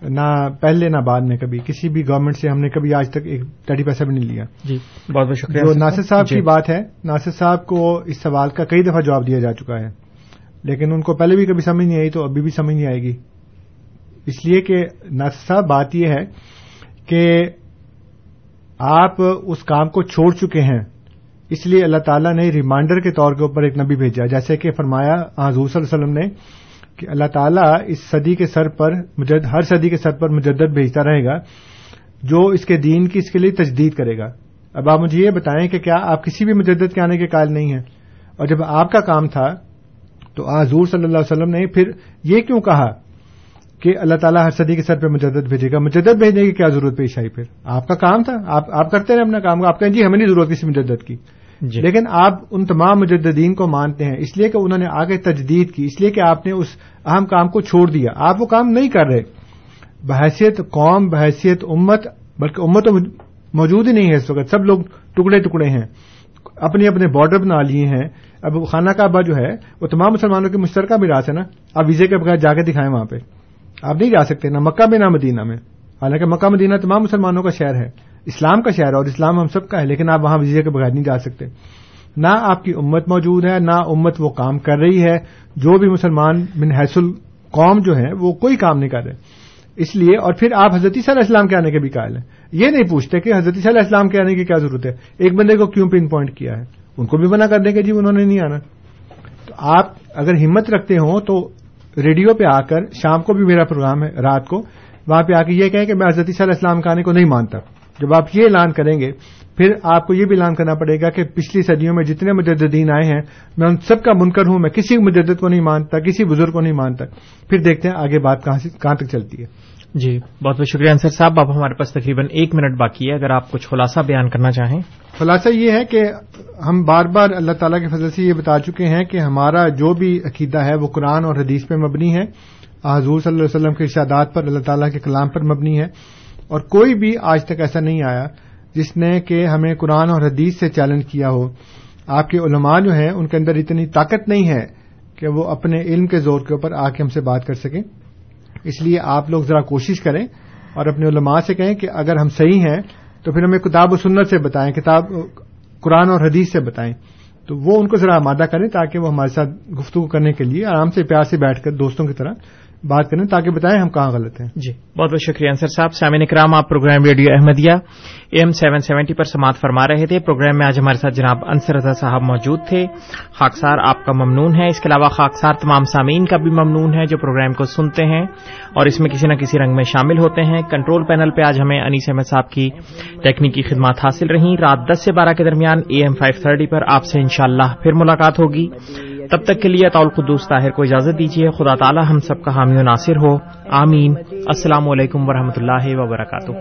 نہ پہلے نہ بعد میں کبھی کسی بھی گورنمنٹ سے ہم نے کبھی آج تک ایک ٹیڈی پیسہ بھی نہیں لیا۔ جی بہت بہت شکریہ۔ جو ناصر صاحب جی۔ کی بات ہے ناصر صاحب کو اس سوال کا کئی دفعہ جواب دیا جا چکا ہے۔ لیکن ان کو پہلے بھی کبھی سمجھ نہیں آئی تو ابھی بھی سمجھ نہیں آئے گی۔ اس لیے کہ ناصر صاحب بات یہ ہے کہ آپ اس کام کو چھوڑ چکے ہیں۔ اس لیے اللہ تعالیٰ نے ریمائنڈر کے طور کے اوپر ایک نبی بھیجا جیسے کہ فرمایا حضور صلی اللہ علیہ وسلم نے کہ اللہ تعالیٰ اس صدی کے سر پر مجد ہر صدی کے سر پر مجدد بھیجتا رہے گا، جو اس کے دین کی اس کے لیے تجدید کرے گا۔ اب آپ مجھے یہ بتائیں کہ کیا آپ کسی بھی مجدد کے آنے کے قائل نہیں ہیں؟ اور جب آپ کا کام تھا، تو حضور صلی اللہ علیہ وسلم نے پھر یہ کیوں کہا کہ اللہ تعالیٰ ہر صدی کے سر پہ مجدد بھیجے گا؟ مجدد بھیجنے کی کیا ضرورت پیش آئی پھر؟ آپ کا کام تھا، آپ آپ کرتے رہے اپنا کام۔ آپ کہیں جی ہمیں نہیں ضرورت کسی مجدد کی۔ جی۔ لیکن آپ ان تمام مجددین کو مانتے ہیں، اس لیے کہ انہوں نے آگے تجدید کی، اس لیے کہ آپ نے اس اہم کام کو چھوڑ دیا۔ آپ وہ کام نہیں کر رہے۔ بحیثیت قوم، بحیثیت امت، بلکہ امت تو موجود ہی نہیں ہے اس وقت۔ سب لوگ ٹکڑے ٹکڑے ہیں۔ اپنے اپنے بارڈر بنا لیے ہیں۔ اب خانہ کعبہ جو ہے، وہ تمام مسلمانوں کی مشترکہ میراث ہے نا۔ آپ ویزے کے بغیر جا کے دکھائیں وہاں پہ۔ آپ نہیں جا سکتے، نہ مکہ میں، نہ مدینہ میں۔ حالانکہ مکہ مدینہ تمام مسلمانوں کا شہر ہے۔ اسلام کا شہر ہے اور اسلام ہم سب کا ہے، لیکن آپ وہاں ویزے کے بغیر نہیں جا سکتے۔ نہ آپ کی امت موجود ہے، نہ امت وہ کام کر رہی ہے۔ جو بھی مسلمان من حیث قوم جو ہے وہ کوئی کام نہیں کر رہے۔ اس لیے، اور پھر آپ حضرت صلی اللہ علیہ السلام کے آنے کے بھی قائل ہیں۔ یہ نہیں پوچھتے کہ حضرت صلی اللہ علیہ السلام کے آنے کی کیا ضرورت ہے۔ ایک بندے کو کیوں پن پوائنٹ کیا ہے؟ ان کو بھی منع کر دیں کہ جی انہوں نے نہیں آنا۔ تو آپ اگر ہمت رکھتے ہوں تو ریڈیو پہ آ کر شام کو بھی میرا پروگرام ہے، رات کو، وہاں پہ آ کے یہ کہیں کہ میں حضرت صلی اللہ علیہ السلام کے آنے کو نہیں مانتا۔ جب آپ یہ اعلان کریں گے پھر آپ کو یہ بھی اعلان کرنا پڑے گا کہ پچھلی صدیوں میں جتنے مجددین آئے ہیں میں ان سب کا منکر ہوں میں کسی مجدد کو نہیں مانتا کسی بزرگ کو نہیں مانتا۔ پھر دیکھتے ہیں آگے بات کہاں سے- کہاں تک چلتی ہے۔ جی بہت بہت شکریہ انصر صاحب۔ اب ہمارے پاس تقریباً ایک منٹ باقی ہے۔ اگر آپ کچھ خلاصہ بیان کرنا چاہیں۔ خلاصہ یہ ہے کہ ہم بار بار اللہ تعالیٰ کے فضل سے یہ بتا چکے ہیں کہ ہمارا جو بھی عقیدہ ہے وہ قرآن اور حدیث پہ مبنی ہے۔ حضور صلی اللہ علیہ وسلم کے ارشادات پر اللہ تعالیٰ کے کلام پر مبنی ہے۔ اور کوئی بھی آج تک ایسا نہیں آیا جس نے کہ ہمیں قرآن اور حدیث سے چیلنج کیا ہو۔ آپ کے علماء جو ہیں، ان کے اندر اتنی طاقت نہیں ہے کہ وہ اپنے علم کے زور کے اوپر آ کے ہم سے بات کر سکیں۔ اس لیے آپ لوگ ذرا کوشش کریں اور اپنے علماء سے کہیں کہ اگر ہم صحیح ہیں، تو پھر ہمیں کتاب و سنت سے بتائیں، کتاب، قرآن اور حدیث سے بتائیں۔ تو وہ ان کو ذرا آمادہ کریں تاکہ وہ ہمارے ساتھ گفتگو کرنے کے لیے آرام سے پیار سے بیٹھ کر دوستوں کی طرح بات کریں تاکہ بتائیں ہم کہاں غلط ہیں۔ جی۔ بہت بہت شکریہ انصر صاحب۔ سامعین اکرام آپ program radio Ahmadiyya M seven seventy پر سماعت فرما رہے تھے۔ پروگرام میں آج ہمارے ساتھ جناب انصر رضا صاحب موجود تھے۔ خاکسار آپ کا ممنون ہے۔ اس کے علاوہ خاکسار تمام سامعین کا بھی ممنون ہے جو پروگرام کو سنتے ہیں۔ اور اس میں کسی نہ کسی رنگ میں شامل ہوتے ہیں۔ کنٹرول پینل پہ آج ہمیں انیس احمد صاحب کی تکنیکی خدمات حاصل رہیں۔ رات دس سے بارہ کے درمیان اے ایم فائیو تھرٹی پر آپ سے انشاءاللہ پھر ملاقات ہوگی۔ تب تک کے لیے اطول قدوس طاہر کو اجازت دیجیے۔ خدا تعالی ہم سب کا حامی و ناصر ہو۔ آمین۔ السلام علیکم ورحمۃ اللہ وبرکاتہ۔